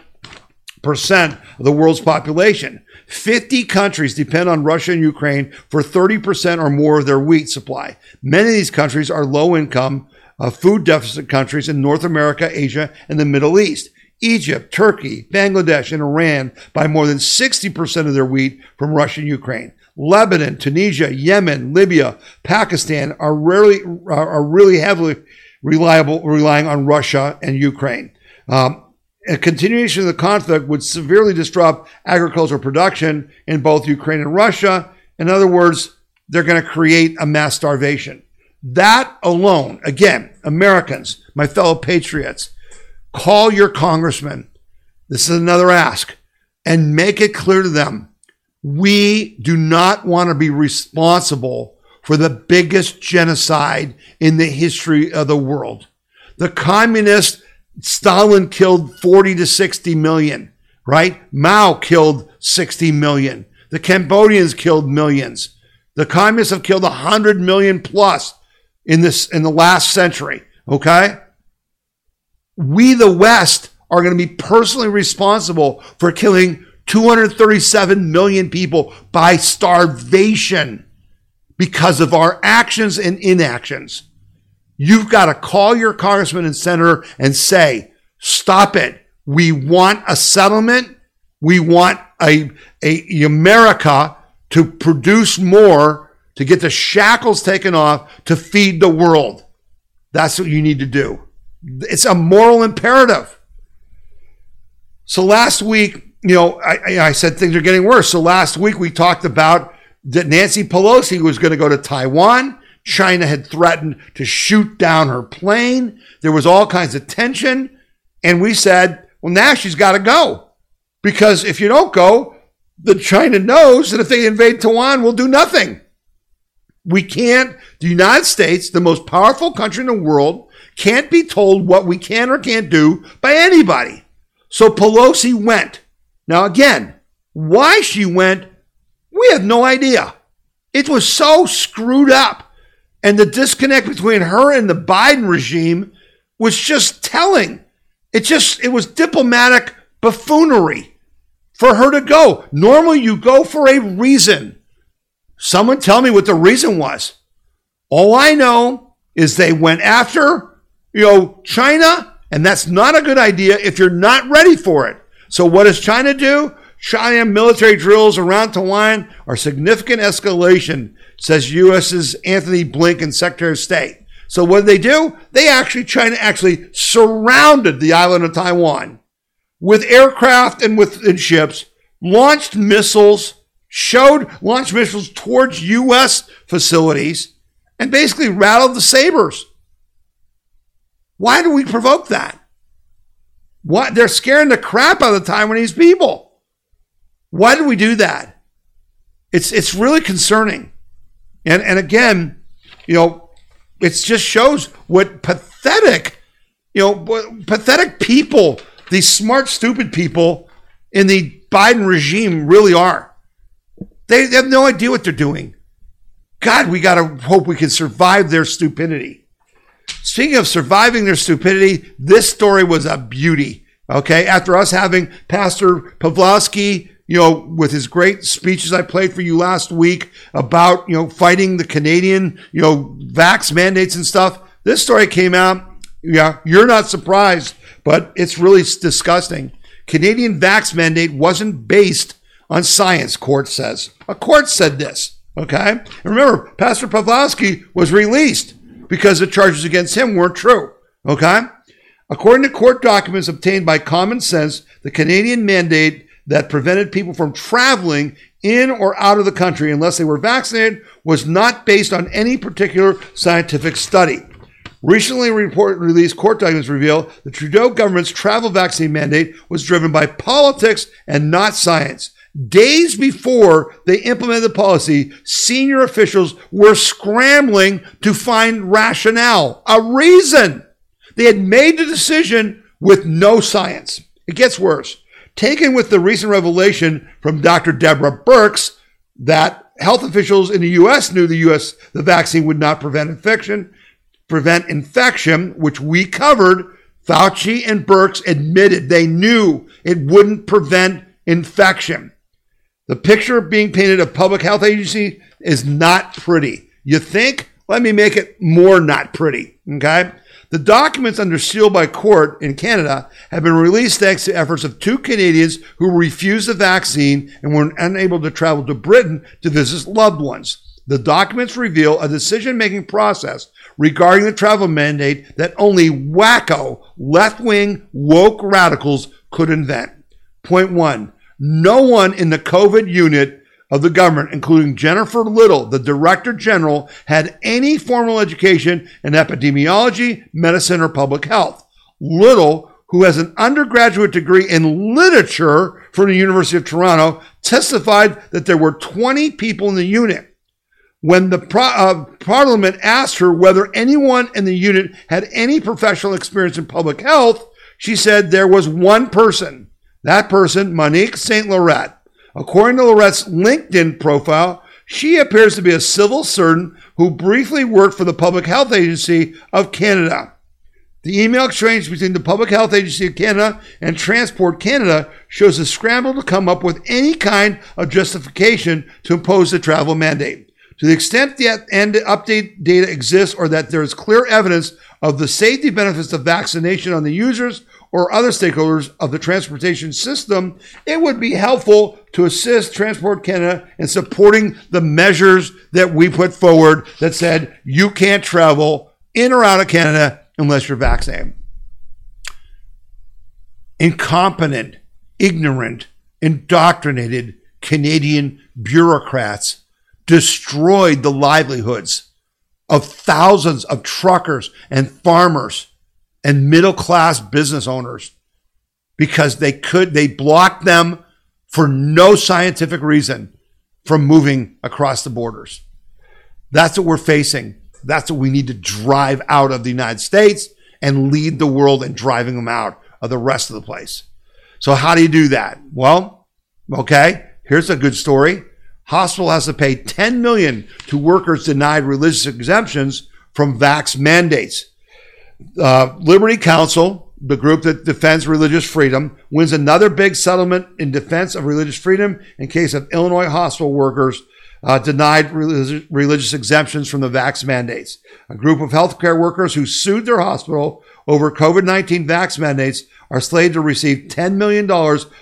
of the world's population. 50 countries depend on Russia and Ukraine for 30% or more of their wheat supply. Many of these countries are low income, uh, food deficit countries in North America, Asia, and the Middle East. Egypt, Turkey, Bangladesh, and Iran buy more than 60% of their wheat from Russia and Ukraine. Lebanon, Tunisia, Yemen, Libya, Pakistan are rarely are really heavily reliable, relying on Russia and Ukraine. Um, a continuation of the conflict would severely disrupt agricultural production in both Ukraine and Russia. In other words, they're going to create a mass starvation. That alone, again, Americans, my fellow patriots, call your congressman. This is another ask and make it clear to them we do not want to be responsible for the biggest genocide in the history of the world. The communist Stalin killed 40 to 60 million, right? Mao killed 60 million. The Cambodians killed millions. The communists have killed 100 million plus. in this in the last century. Okay, we the West are going to be personally responsible for killing 237 million people by starvation because of our actions and inactions. You've got to call your congressman and senator and say, stop it. We want a settlement. We want a, a America to produce more, to get the shackles taken off, to feed the world. That's what you need to do. It's a moral imperative. So last week, you know, I, I said things are getting worse. So last week we talked about that Nancy Pelosi was going to go to Taiwan. China had threatened to shoot down her plane. There was all kinds of tension. And we said, well, now she's got to go. Because if you don't go, the China knows that if they invade Taiwan, we'll do nothing. We can't, the United States, the most powerful country in the world, can't be told what we can or can't do by anybody. So Pelosi went. Now, again, why she went, we have no idea. It was so screwed up. And the disconnect between her and the Biden regime was just telling. It just, it was diplomatic buffoonery for her to go. Normally, you go for a reason. Someone tell me what the reason was. All I know is they went after, you know, China, and that's not a good idea if you're not ready for it. So what does China do? China military drills around Taiwan are significant escalation, says U.S.'s Antony Blinken, Secretary of State. So what did they do? They actually, China actually surrounded the island of Taiwan with aircraft and with and ships, launched missiles, showed launched missiles towards U.S. facilities, and basically rattled the sabers. Why do we provoke that? What they're scaring the crap out of the Taiwanese people. Why do we do that? It's it's really concerning. And and again, you know, it just shows what pathetic, you know, pathetic people these smart, stupid people in the Biden regime really are. They, they have no idea what they're doing. God, we got to hope we can survive their stupidity. Speaking of surviving their stupidity, this story was a beauty. Okay. After us having Pastor Pawlowski, you know, with his great speeches I played for you last week about, you know, fighting the Canadian, you know, vax mandates and stuff, this story came out. Yeah. You're not surprised but it's really disgusting. Canadian vax mandate wasn't based on science, court says. A court said this, okay? And remember, Pastor Pawlowski was released because the charges against him weren't true, okay? According to court documents obtained by Common Sense, the Canadian mandate that prevented people from traveling in or out of the country unless they were vaccinated was not based on any particular scientific study. Recently report, released court documents reveal the Trudeau government's travel vaccine mandate was driven by politics and not science. Days before they implemented the policy, senior officials were scrambling to find rationale, a reason. They had made the decision with no science. It gets worse. Taken with the recent revelation from Dr. Deborah Birx that health officials in the US knew the US the vaccine would not prevent infection, prevent infection, which we covered, Fauci and Birx admitted they knew it wouldn't prevent infection. The picture being painted of public health agency is not pretty. You think? Let me make it more not pretty. Okay? The documents under seal by court in Canada have been released thanks to efforts of two Canadians who refused the vaccine and were unable to travel to Britain to visit loved ones. The documents reveal a decision making process regarding the travel mandate that only wacko, left wing, woke radicals could invent. Point one no one in the COVID unit of the government, including Jennifer Little, the Director General, had any formal education in epidemiology, medicine, or public health. Little, who has an undergraduate degree in literature from the University of Toronto, testified that there were 20 people in the unit. When the pro- uh, Parliament asked her whether anyone in the unit had any professional experience in public health, she said there was one person. That person, Monique St. Laurent. According to Laurent's LinkedIn profile, She appears to be a civil servant who briefly worked for the Public Health Agency of Canada. The email exchange between the Public Health Agency of Canada and Transport Canada shows a scramble to come up with any kind of justification to impose the travel mandate. To the extent that and update data exists or that there is clear evidence of the safety benefits of vaccination on the users or other stakeholders of the transportation system, it would be helpful to assist Transport Canada in supporting the measures that we put forward that said you can't travel in or out of Canada unless you're vaccinated. Incompetent, ignorant, indoctrinated Canadian bureaucrats destroyed the livelihoods of thousands of truckers and farmers and middle class business owners because they could, they blocked them for no scientific reason from moving across the borders. That's what we're facing. That's what we need to drive out of the United States and lead the world in driving them out of the rest of the place. So how do you do that? Well, okay, here's a good story. Hospital has to pay 10 million to workers denied religious exemptions from vax mandates. Uh, Liberty Counsel, the group that defends religious freedom, wins another big settlement in defense of religious freedom in case of Illinois hospital workers uh, denied religious, religious exemptions from the vax mandates. A group of healthcare workers who sued their hospital over COVID 19 vax mandates are slated to receive $10 million,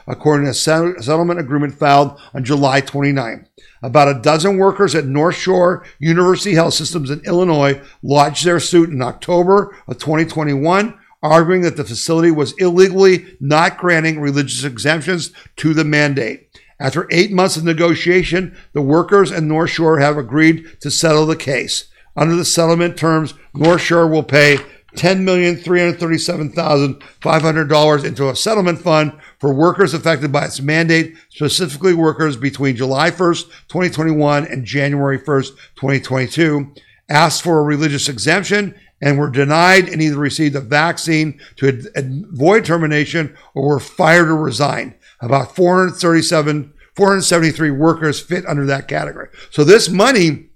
according to a settlement agreement filed on July 29. About a dozen workers at North Shore University Health Systems in Illinois lodged their suit in October of 2021, arguing that the facility was illegally not granting religious exemptions to the mandate. After eight months of negotiation, the workers and North Shore have agreed to settle the case. Under the settlement terms, North Shore will pay $10,337,500 into a settlement fund for workers affected by its mandate, specifically workers between July 1st, 2021 and January 1st, 2022, asked for a religious exemption and were denied and either received a vaccine to avoid termination or were fired or resigned. About 437, 473 workers fit under that category. So this money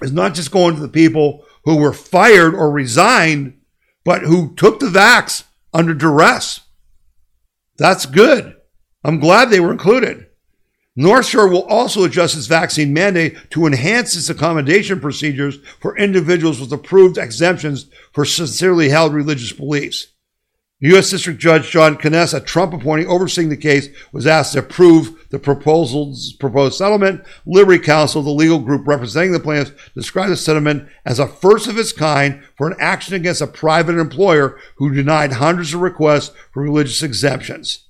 is not just going to the people who were fired or resigned, but who took the vax under duress. That's good. I'm glad they were included. North Shore will also adjust its vaccine mandate to enhance its accommodation procedures for individuals with approved exemptions for sincerely held religious beliefs. U.S. District Judge John Kness, a Trump appointee overseeing the case, was asked to approve the proposal's proposed settlement. Liberty Counsel, the legal group representing the plaintiffs, described the settlement as a first of its kind for an action against a private employer who denied hundreds of requests for religious exemptions.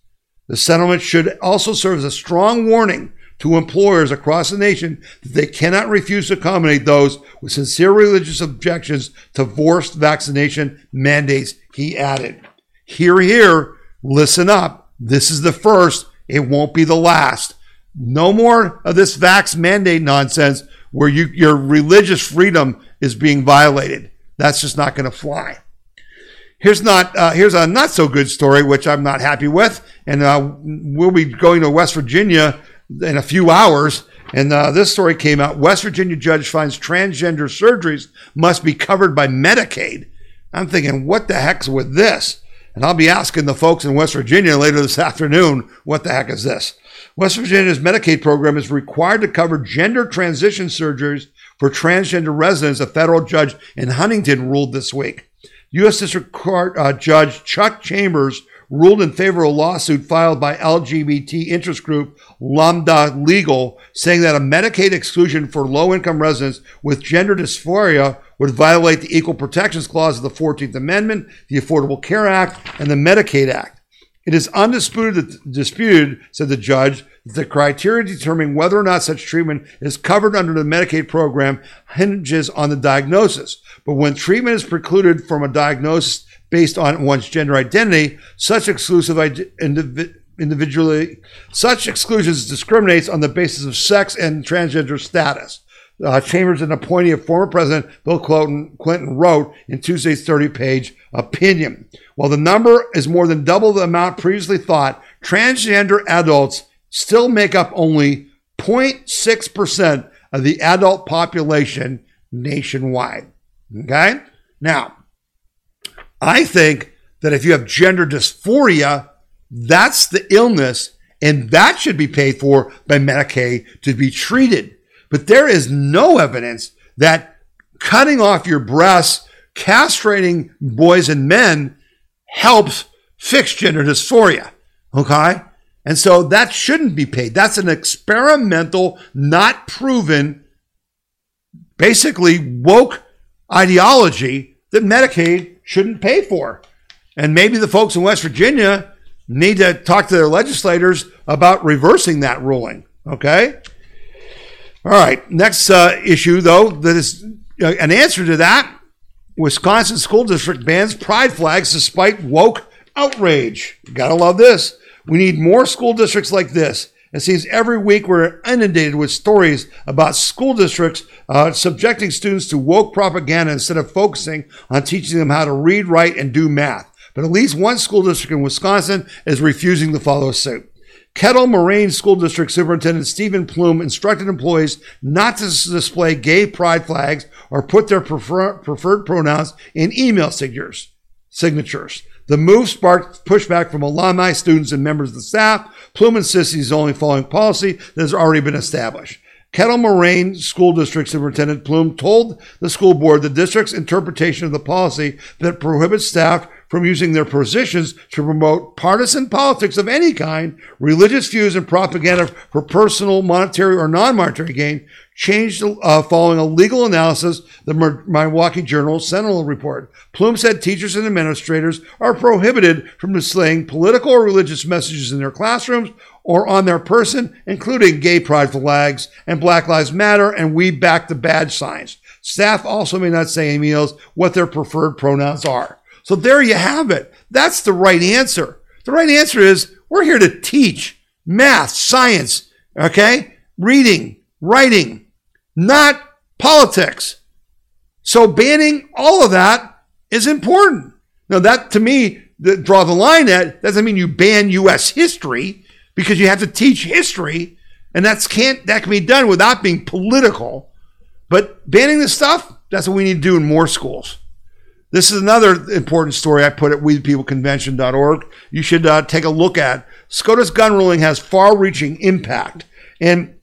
The settlement should also serve as a strong warning to employers across the nation that they cannot refuse to accommodate those with sincere religious objections to forced vaccination mandates, he added. Hear, hear, listen up. This is the first. It won't be the last. No more of this vax mandate nonsense where you, your religious freedom is being violated. That's just not going to fly. Here's not uh, here's a not so good story, which I'm not happy with, and uh, we'll be going to West Virginia in a few hours. And uh, this story came out. West Virginia judge finds transgender surgeries must be covered by Medicaid. I'm thinking, what the heck's with this? And I'll be asking the folks in West Virginia later this [LAUGHS] afternoon, what the heck is this? West Virginia's Medicaid program is required to cover gender transition surgeries for transgender residents, a federal judge in Huntington ruled this week. U.S. District Court uh, Judge Chuck Chambers ruled in favor of a lawsuit filed by LGBT interest group Lambda Legal, saying that a Medicaid exclusion for low income residents with gender dysphoria would violate the Equal Protections Clause of the 14th Amendment, the Affordable Care Act, and the Medicaid Act. It is undisputed, disputed, said the judge, that the criteria determining whether or not such treatment is covered under the Medicaid program hinges on the diagnosis. But when treatment is precluded from a diagnosis based on one's gender identity, such exclusive indiv- individually such exclusions discriminates on the basis of sex and transgender status uh, Chambers, an appointee of former President Bill Clinton, Clinton, wrote in Tuesday's 30 page opinion. While the number is more than double the amount previously thought, transgender adults still make up only 0.6% of the adult population nationwide. Okay? Now, I think that if you have gender dysphoria, that's the illness, and that should be paid for by Medicaid to be treated. But there is no evidence that cutting off your breasts, castrating boys and men helps fix gender dysphoria. Okay? And so that shouldn't be paid. That's an experimental, not proven, basically woke ideology that Medicaid shouldn't pay for. And maybe the folks in West Virginia need to talk to their legislators about reversing that ruling. Okay? All right. Next uh, issue, though, that is uh, an answer to that Wisconsin School District bans pride flags despite woke outrage. Gotta love this. We need more school districts like this. It seems every week we're inundated with stories about school districts uh, subjecting students to woke propaganda instead of focusing on teaching them how to read, write, and do math. But at least one school district in Wisconsin is refusing to follow suit. Kettle Moraine School District Superintendent Stephen Plume instructed employees not to display gay pride flags or put their prefer- preferred pronouns in email signatures. Signatures. The move sparked pushback from alumni, students, and members of the staff. Plume insists he's only following policy that has already been established. Kettle Moraine School District Superintendent Plume told the school board the district's interpretation of the policy that prohibits staff from using their positions to promote partisan politics of any kind, religious views, and propaganda for personal, monetary, or non monetary gain changed uh, following a legal analysis, the Milwaukee Journal Sentinel report. Plume said teachers and administrators are prohibited from displaying political or religious messages in their classrooms or on their person, including gay pride flags and Black Lives Matter and We Back the Badge signs. Staff also may not say in meals what their preferred pronouns are. So there you have it. That's the right answer. The right answer is we're here to teach math, science, okay? Reading, writing, not politics. So banning all of that is important. Now that to me, the, draw the line at doesn't mean you ban U.S. history because you have to teach history, and that's can't that can be done without being political. But banning this stuff, that's what we need to do in more schools. This is another important story I put at WeThePeopleConvention.org. You should uh, take a look at. SCOTUS gun ruling has far-reaching impact, and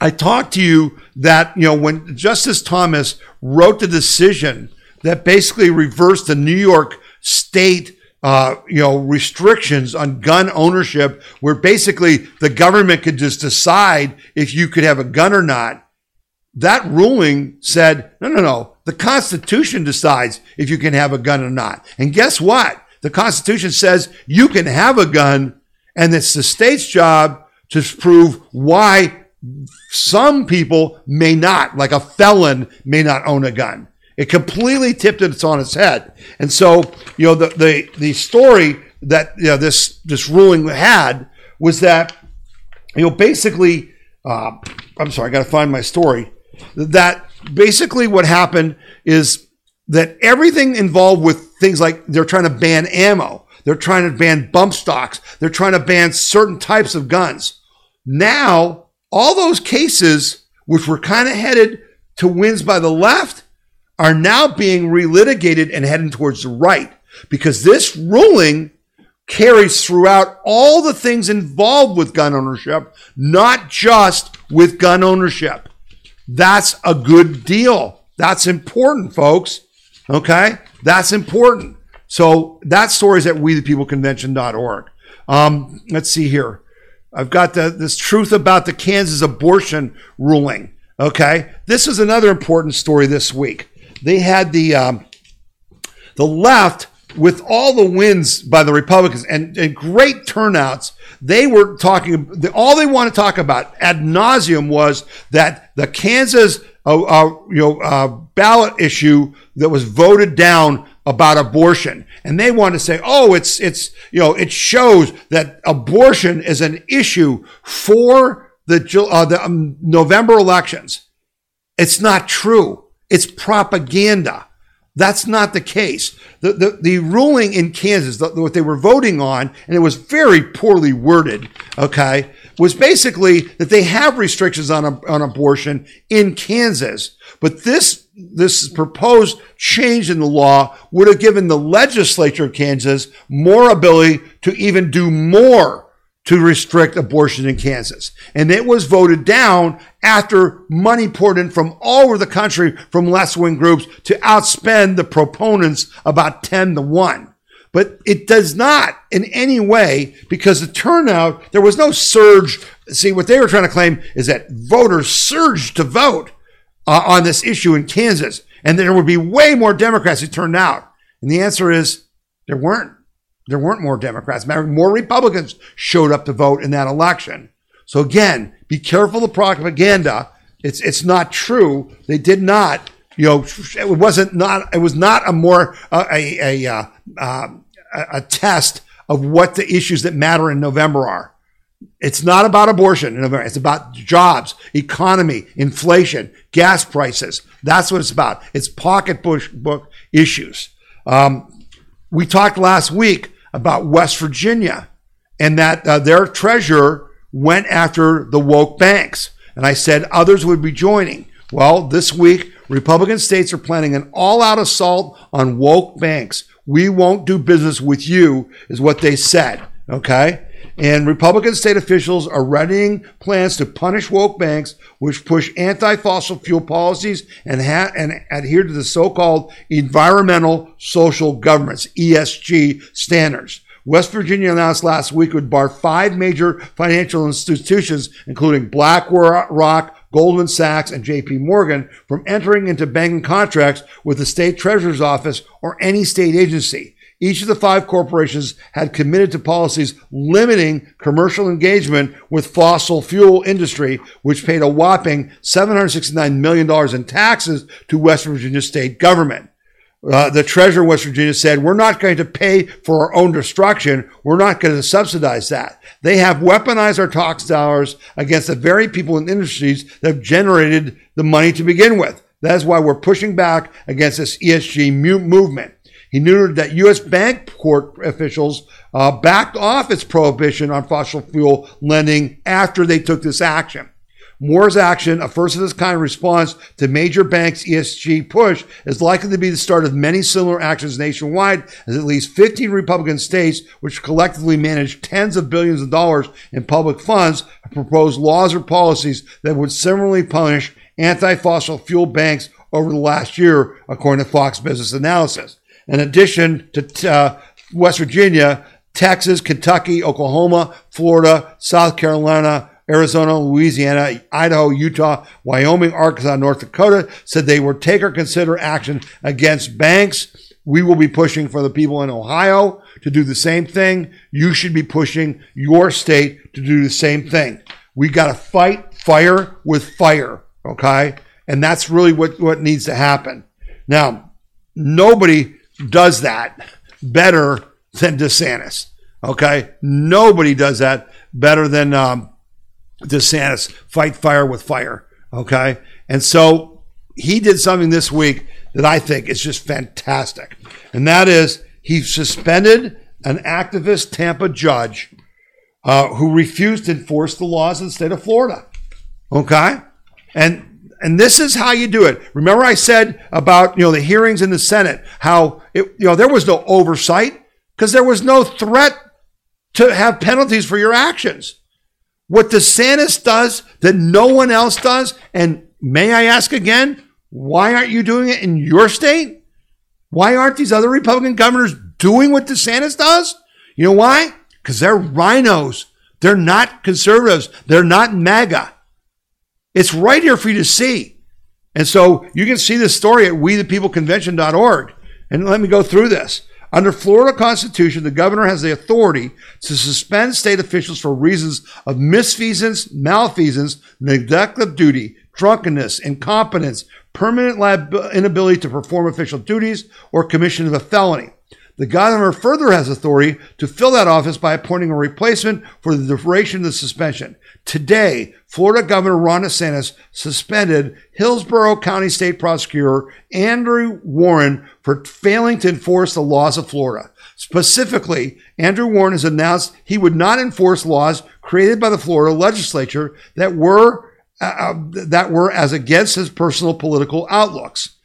I talked to you that you know when Justice Thomas wrote the decision that basically reversed the New York State uh, you know, restrictions on gun ownership, where basically the government could just decide if you could have a gun or not. That ruling said, no, no, no. The Constitution decides if you can have a gun or not. And guess what? The Constitution says you can have a gun, and it's the state's job to prove why some people may not, like a felon may not own a gun. It completely tipped it on its head. And so, you know, the the, the story that you know, this this ruling had was that, you know, basically, uh, I'm sorry, I got to find my story. That basically what happened is that everything involved with things like they're trying to ban ammo, they're trying to ban bump stocks, they're trying to ban certain types of guns. Now, all those cases, which were kind of headed to wins by the left, are now being relitigated and heading towards the right because this ruling carries throughout all the things involved with gun ownership, not just with gun ownership. That's a good deal. That's important, folks. Okay? That's important. So that story is at we the wethepeopleconvention.org. Um, let's see here. I've got the, this truth about the Kansas abortion ruling. Okay? This is another important story this week. They had the, um, the left with all the wins by the Republicans and, and great turnouts, they were talking, all they want to talk about ad nauseum was that the Kansas uh, uh, you know, uh, ballot issue that was voted down about abortion. And they want to say, oh, it's, it's, you know, it shows that abortion is an issue for the, uh, the um, November elections. It's not true. It's propaganda. That's not the case. The, the, the ruling in Kansas, the, what they were voting on, and it was very poorly worded, okay, was basically that they have restrictions on, on abortion in Kansas, but this this proposed change in the law would have given the legislature of Kansas more ability to even do more to restrict abortion in Kansas. And it was voted down after money poured in from all over the country from left wing groups to outspend the proponents about 10 to 1. But it does not in any way because the turnout, there was no surge. See, what they were trying to claim is that voters surged to vote uh, on this issue in Kansas and there would be way more Democrats who turned out. And the answer is there weren't. There weren't more Democrats. More Republicans showed up to vote in that election. So again, be careful of the propaganda. It's it's not true. They did not. You know, it wasn't not. It was not a more uh, a a, uh, uh, a test of what the issues that matter in November are. It's not about abortion in November. It's about jobs, economy, inflation, gas prices. That's what it's about. It's pocketbook issues. Um, we talked last week about West Virginia and that uh, their treasurer went after the woke banks. And I said others would be joining. Well, this week, Republican states are planning an all out assault on woke banks. We won't do business with you, is what they said. Okay? And Republican state officials are readying plans to punish woke banks, which push anti fossil fuel policies and, ha- and adhere to the so called environmental social governments, ESG standards. West Virginia announced last week would bar five major financial institutions, including BlackRock, Goldman Sachs, and JP Morgan, from entering into banking contracts with the state treasurer's office or any state agency. Each of the five corporations had committed to policies limiting commercial engagement with fossil fuel industry, which paid a whopping $769 million in taxes to West Virginia state government. Uh, the treasurer of West Virginia said, we're not going to pay for our own destruction. We're not going to subsidize that. They have weaponized our tax dollars against the very people and industries that have generated the money to begin with. That's why we're pushing back against this ESG movement. He noted that U.S. Bancorp officials uh, backed off its prohibition on fossil fuel lending after they took this action. Moore's action, a first of its kind response to major banks' ESG push, is likely to be the start of many similar actions nationwide, as at least 15 Republican states, which collectively manage tens of billions of dollars in public funds, have proposed laws or policies that would similarly punish anti fossil fuel banks over the last year, according to Fox Business Analysis. In addition to uh, West Virginia, Texas, Kentucky, Oklahoma, Florida, South Carolina, Arizona, Louisiana, Idaho, Utah, Wyoming, Arkansas, North Dakota said they would take or consider action against banks. We will be pushing for the people in Ohio to do the same thing. You should be pushing your state to do the same thing. We got to fight fire with fire, okay? And that's really what, what needs to happen. Now, nobody does that better than DeSantis. Okay, nobody does that better than um, DeSantis. Fight fire with fire. Okay, and so he did something this week that I think is just fantastic, and that is he suspended an activist Tampa judge uh, who refused to enforce the laws of the state of Florida. Okay, and and this is how you do it. Remember I said about, you know, the hearings in the Senate, how it, you know, there was no oversight because there was no threat to have penalties for your actions. What DeSantis does that no one else does, and may I ask again, why aren't you doing it in your state? Why aren't these other Republican governors doing what DeSantis does? You know why? Because they're RINOs. They're not conservatives. They're not MAGA. It's right here for you to see. And so you can see this story at wethepeopleconvention.org. And let me go through this. Under Florida Constitution, the governor has the authority to suspend state officials for reasons of misfeasance, malfeasance, neglect of duty, drunkenness, incompetence, permanent inability to perform official duties, or commission of a felony. The governor further has authority to fill that office by appointing a replacement for the duration of the suspension. Today, Florida Governor Ron DeSantis suspended Hillsborough County State Prosecutor Andrew Warren for failing to enforce the laws of Florida. Specifically, Andrew Warren has announced he would not enforce laws created by the Florida legislature that were uh, uh, that were as against his personal political outlooks.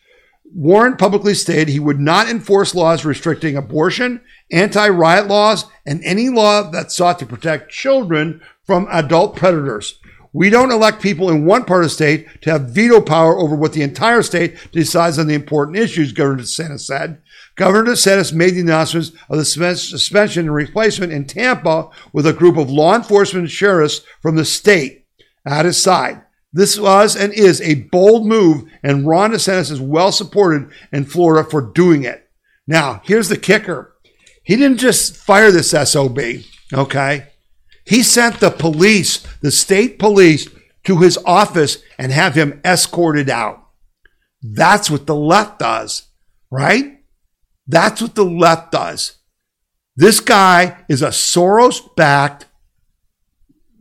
Warren publicly stated he would not enforce laws restricting abortion, anti riot laws, and any law that sought to protect children from adult predators. We don't elect people in one part of the state to have veto power over what the entire state decides on the important issues, Governor DeSantis said. Governor DeSantis made the announcements of the suspension and replacement in Tampa with a group of law enforcement sheriffs from the state at his side. This was and is a bold move, and Ron DeSantis is well supported in Florida for doing it. Now, here's the kicker. He didn't just fire this SOB, okay? He sent the police, the state police, to his office and have him escorted out. That's what the left does, right? That's what the left does. This guy is a Soros backed,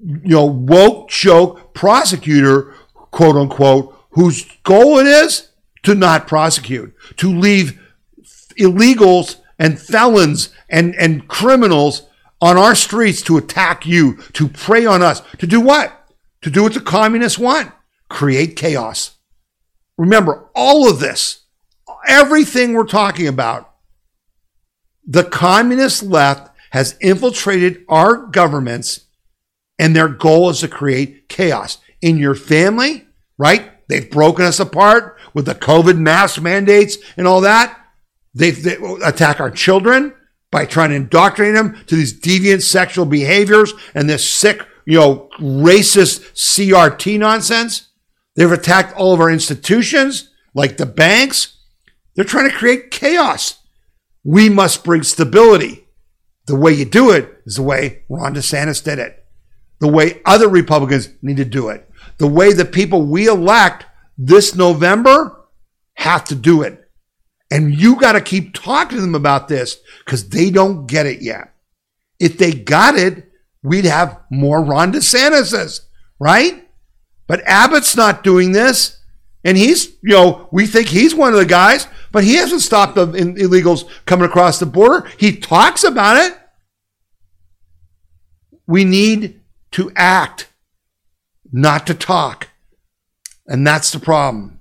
you know, woke choke prosecutor, quote unquote, whose goal it is to not prosecute, to leave illegals and felons and, and criminals on our streets to attack you, to prey on us, to do what? To do what the communists want create chaos. Remember, all of this, everything we're talking about, the communist left has infiltrated our governments and their goal is to create chaos in your family, right? They've broken us apart with the COVID mask mandates and all that. They, they attack our children by trying to indoctrinate them to these deviant sexual behaviors and this sick, you know, racist CRT nonsense. They've attacked all of our institutions, like the banks. They're trying to create chaos. We must bring stability. The way you do it is the way Ron DeSantis did it. The way other Republicans need to do it. The way the people we elect this November have to do it. And you got to keep talking to them about this because they don't get it yet. If they got it, we'd have more Ron DeSantis's, right? But Abbott's not doing this. And he's, you know, we think he's one of the guys, but he hasn't stopped the illegals coming across the border. He talks about it. We need to act, not to talk. And that's the problem.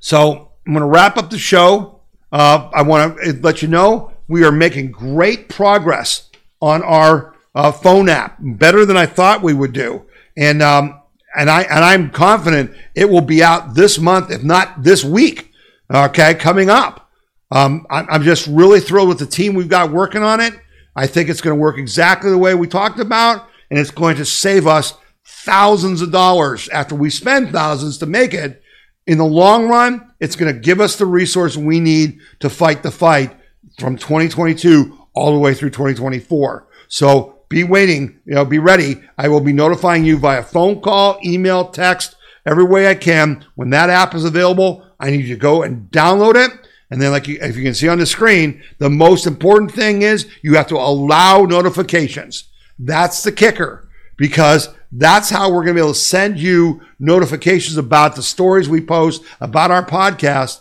So I'm going to wrap up the show. Uh, I want to let you know we are making great progress on our uh, phone app, better than I thought we would do, and um, and I and I'm confident it will be out this month, if not this week. Okay, coming up. Um, I'm just really thrilled with the team we've got working on it. I think it's going to work exactly the way we talked about, and it's going to save us thousands of dollars after we spend thousands to make it in the long run, it's going to give us the resource we need to fight the fight from 2022 all the way through 2024. So be waiting, you know, be ready. I will be notifying you via phone call, email, text, every way I can. When that app is available, I need you to go and download it. And then, like you, if you can see on the screen, the most important thing is you have to allow notifications. That's the kicker because that's how we're going to be able to send you notifications about the stories we post, about our podcast,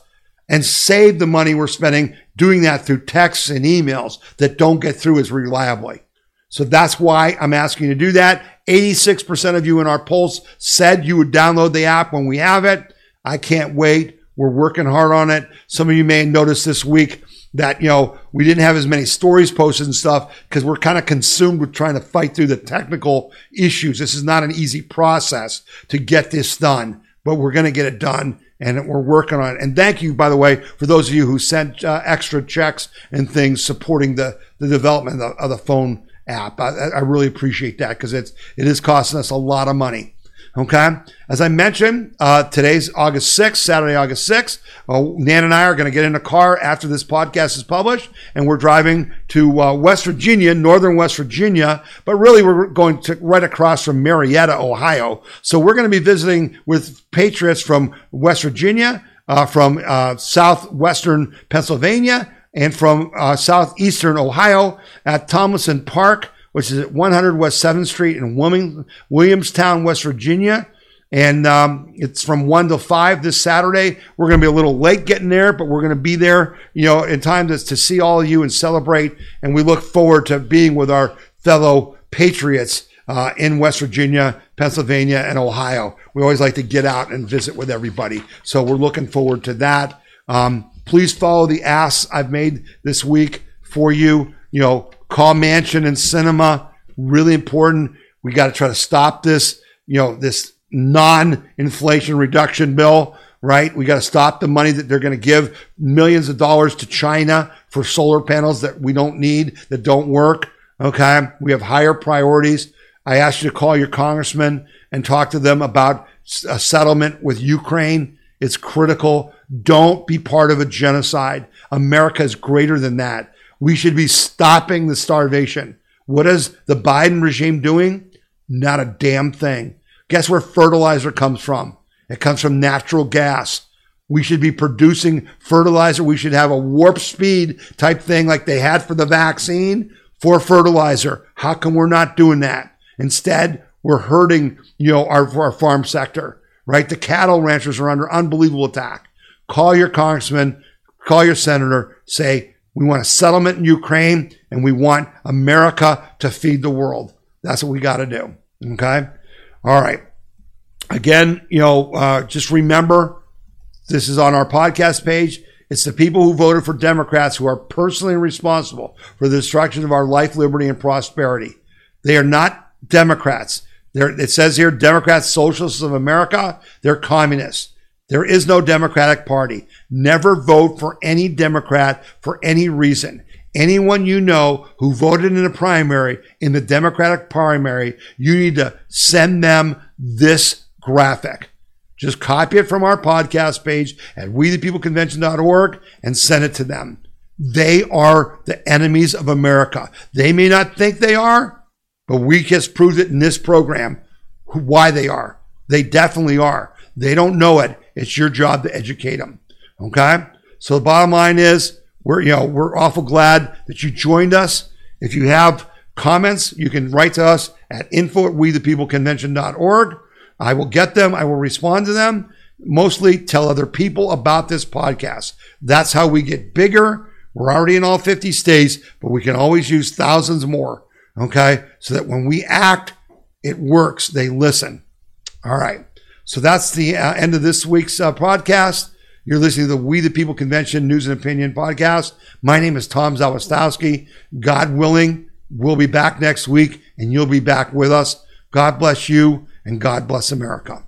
and save the money we're spending doing that through texts and emails that don't get through as reliably. So that's why I'm asking you to do that. 86% of you in our polls said you would download the app when we have it. I can't wait. We're working hard on it. Some of you may notice this week that you know we didn't have as many stories posted and stuff because we're kind of consumed with trying to fight through the technical issues. This is not an easy process to get this done, but we're going to get it done and we're working on it. And thank you, by the way, for those of you who sent uh, extra checks and things supporting the the development of the, of the phone app. I, I really appreciate that because it's it is costing us a lot of money. Okay. As I mentioned, uh, today's August 6th, Saturday, August 6th. Uh, Nan and I are going to get in a car after this podcast is published, and we're driving to uh, West Virginia, northern West Virginia, but really we're going to right across from Marietta, Ohio. So we're going to be visiting with patriots from West Virginia, uh, from uh, southwestern Pennsylvania, and from uh, southeastern Ohio at Tomlinson Park which is at 100 West 7th Street in Williamstown, West Virginia. And um, it's from 1 to 5 this Saturday. We're going to be a little late getting there, but we're going to be there, you know, in time to, to see all of you and celebrate. And we look forward to being with our fellow patriots uh, in West Virginia, Pennsylvania, and Ohio. We always like to get out and visit with everybody. So we're looking forward to that. Um, please follow the asks I've made this week for you. You know, call Manchin and Sinema, Really important. We got to try to stop this, you know, this non inflation reduction bill, right? We got to stop the money that they're going to give millions of dollars to China for solar panels that we don't need, that don't work. Okay. We have higher priorities. I asked you to call your congressman and talk to them about a settlement with Ukraine. It's critical. Don't be part of a genocide. America is greater than that. We should be stopping the starvation. What is the Biden regime doing? Not a damn thing. Guess where fertilizer comes from? It comes from natural gas. We should be producing fertilizer. We should have a warp speed type thing like they had for the vaccine for fertilizer. How come we're not doing that? Instead, we're hurting, you know, our, our farm sector, right? The cattle ranchers are under unbelievable attack. Call your congressman, call your senator, say, we want a settlement in Ukraine and we want America to feed the world. That's what we got to do. Okay. All right. Again, you know, uh, just remember this is on our podcast page. It's the people who voted for Democrats who are personally responsible for the destruction of our life, liberty, and prosperity. They are not Democrats. They're, it says here, Democrats, Socialists of America, they're communists. There is no Democratic Party. Never vote for any Democrat for any reason. Anyone you know who voted in a primary, in the Democratic primary, you need to send them this graphic. Just copy it from our podcast page at wethepeopleconvention.org and send it to them. They are the enemies of America. They may not think they are, but we just proved it in this program why they are. They definitely are. They don't know it. It's your job to educate them. Okay? So the bottom line is we're you know we're awful glad that you joined us. If you have comments, you can write to us at info at wethepeopleconvention.org. I will get them, I will respond to them. Mostly tell other people about this podcast. That's how we get bigger. We're already in all 50 states, but we can always use thousands more. Okay. So that when we act, it works. They listen. All right. So that's the uh, end of this week's uh, podcast. You're listening to the We the People Convention News and Opinion podcast. My name is Tom Zawistowski. God willing, we'll be back next week and you'll be back with us. God bless you and God bless America.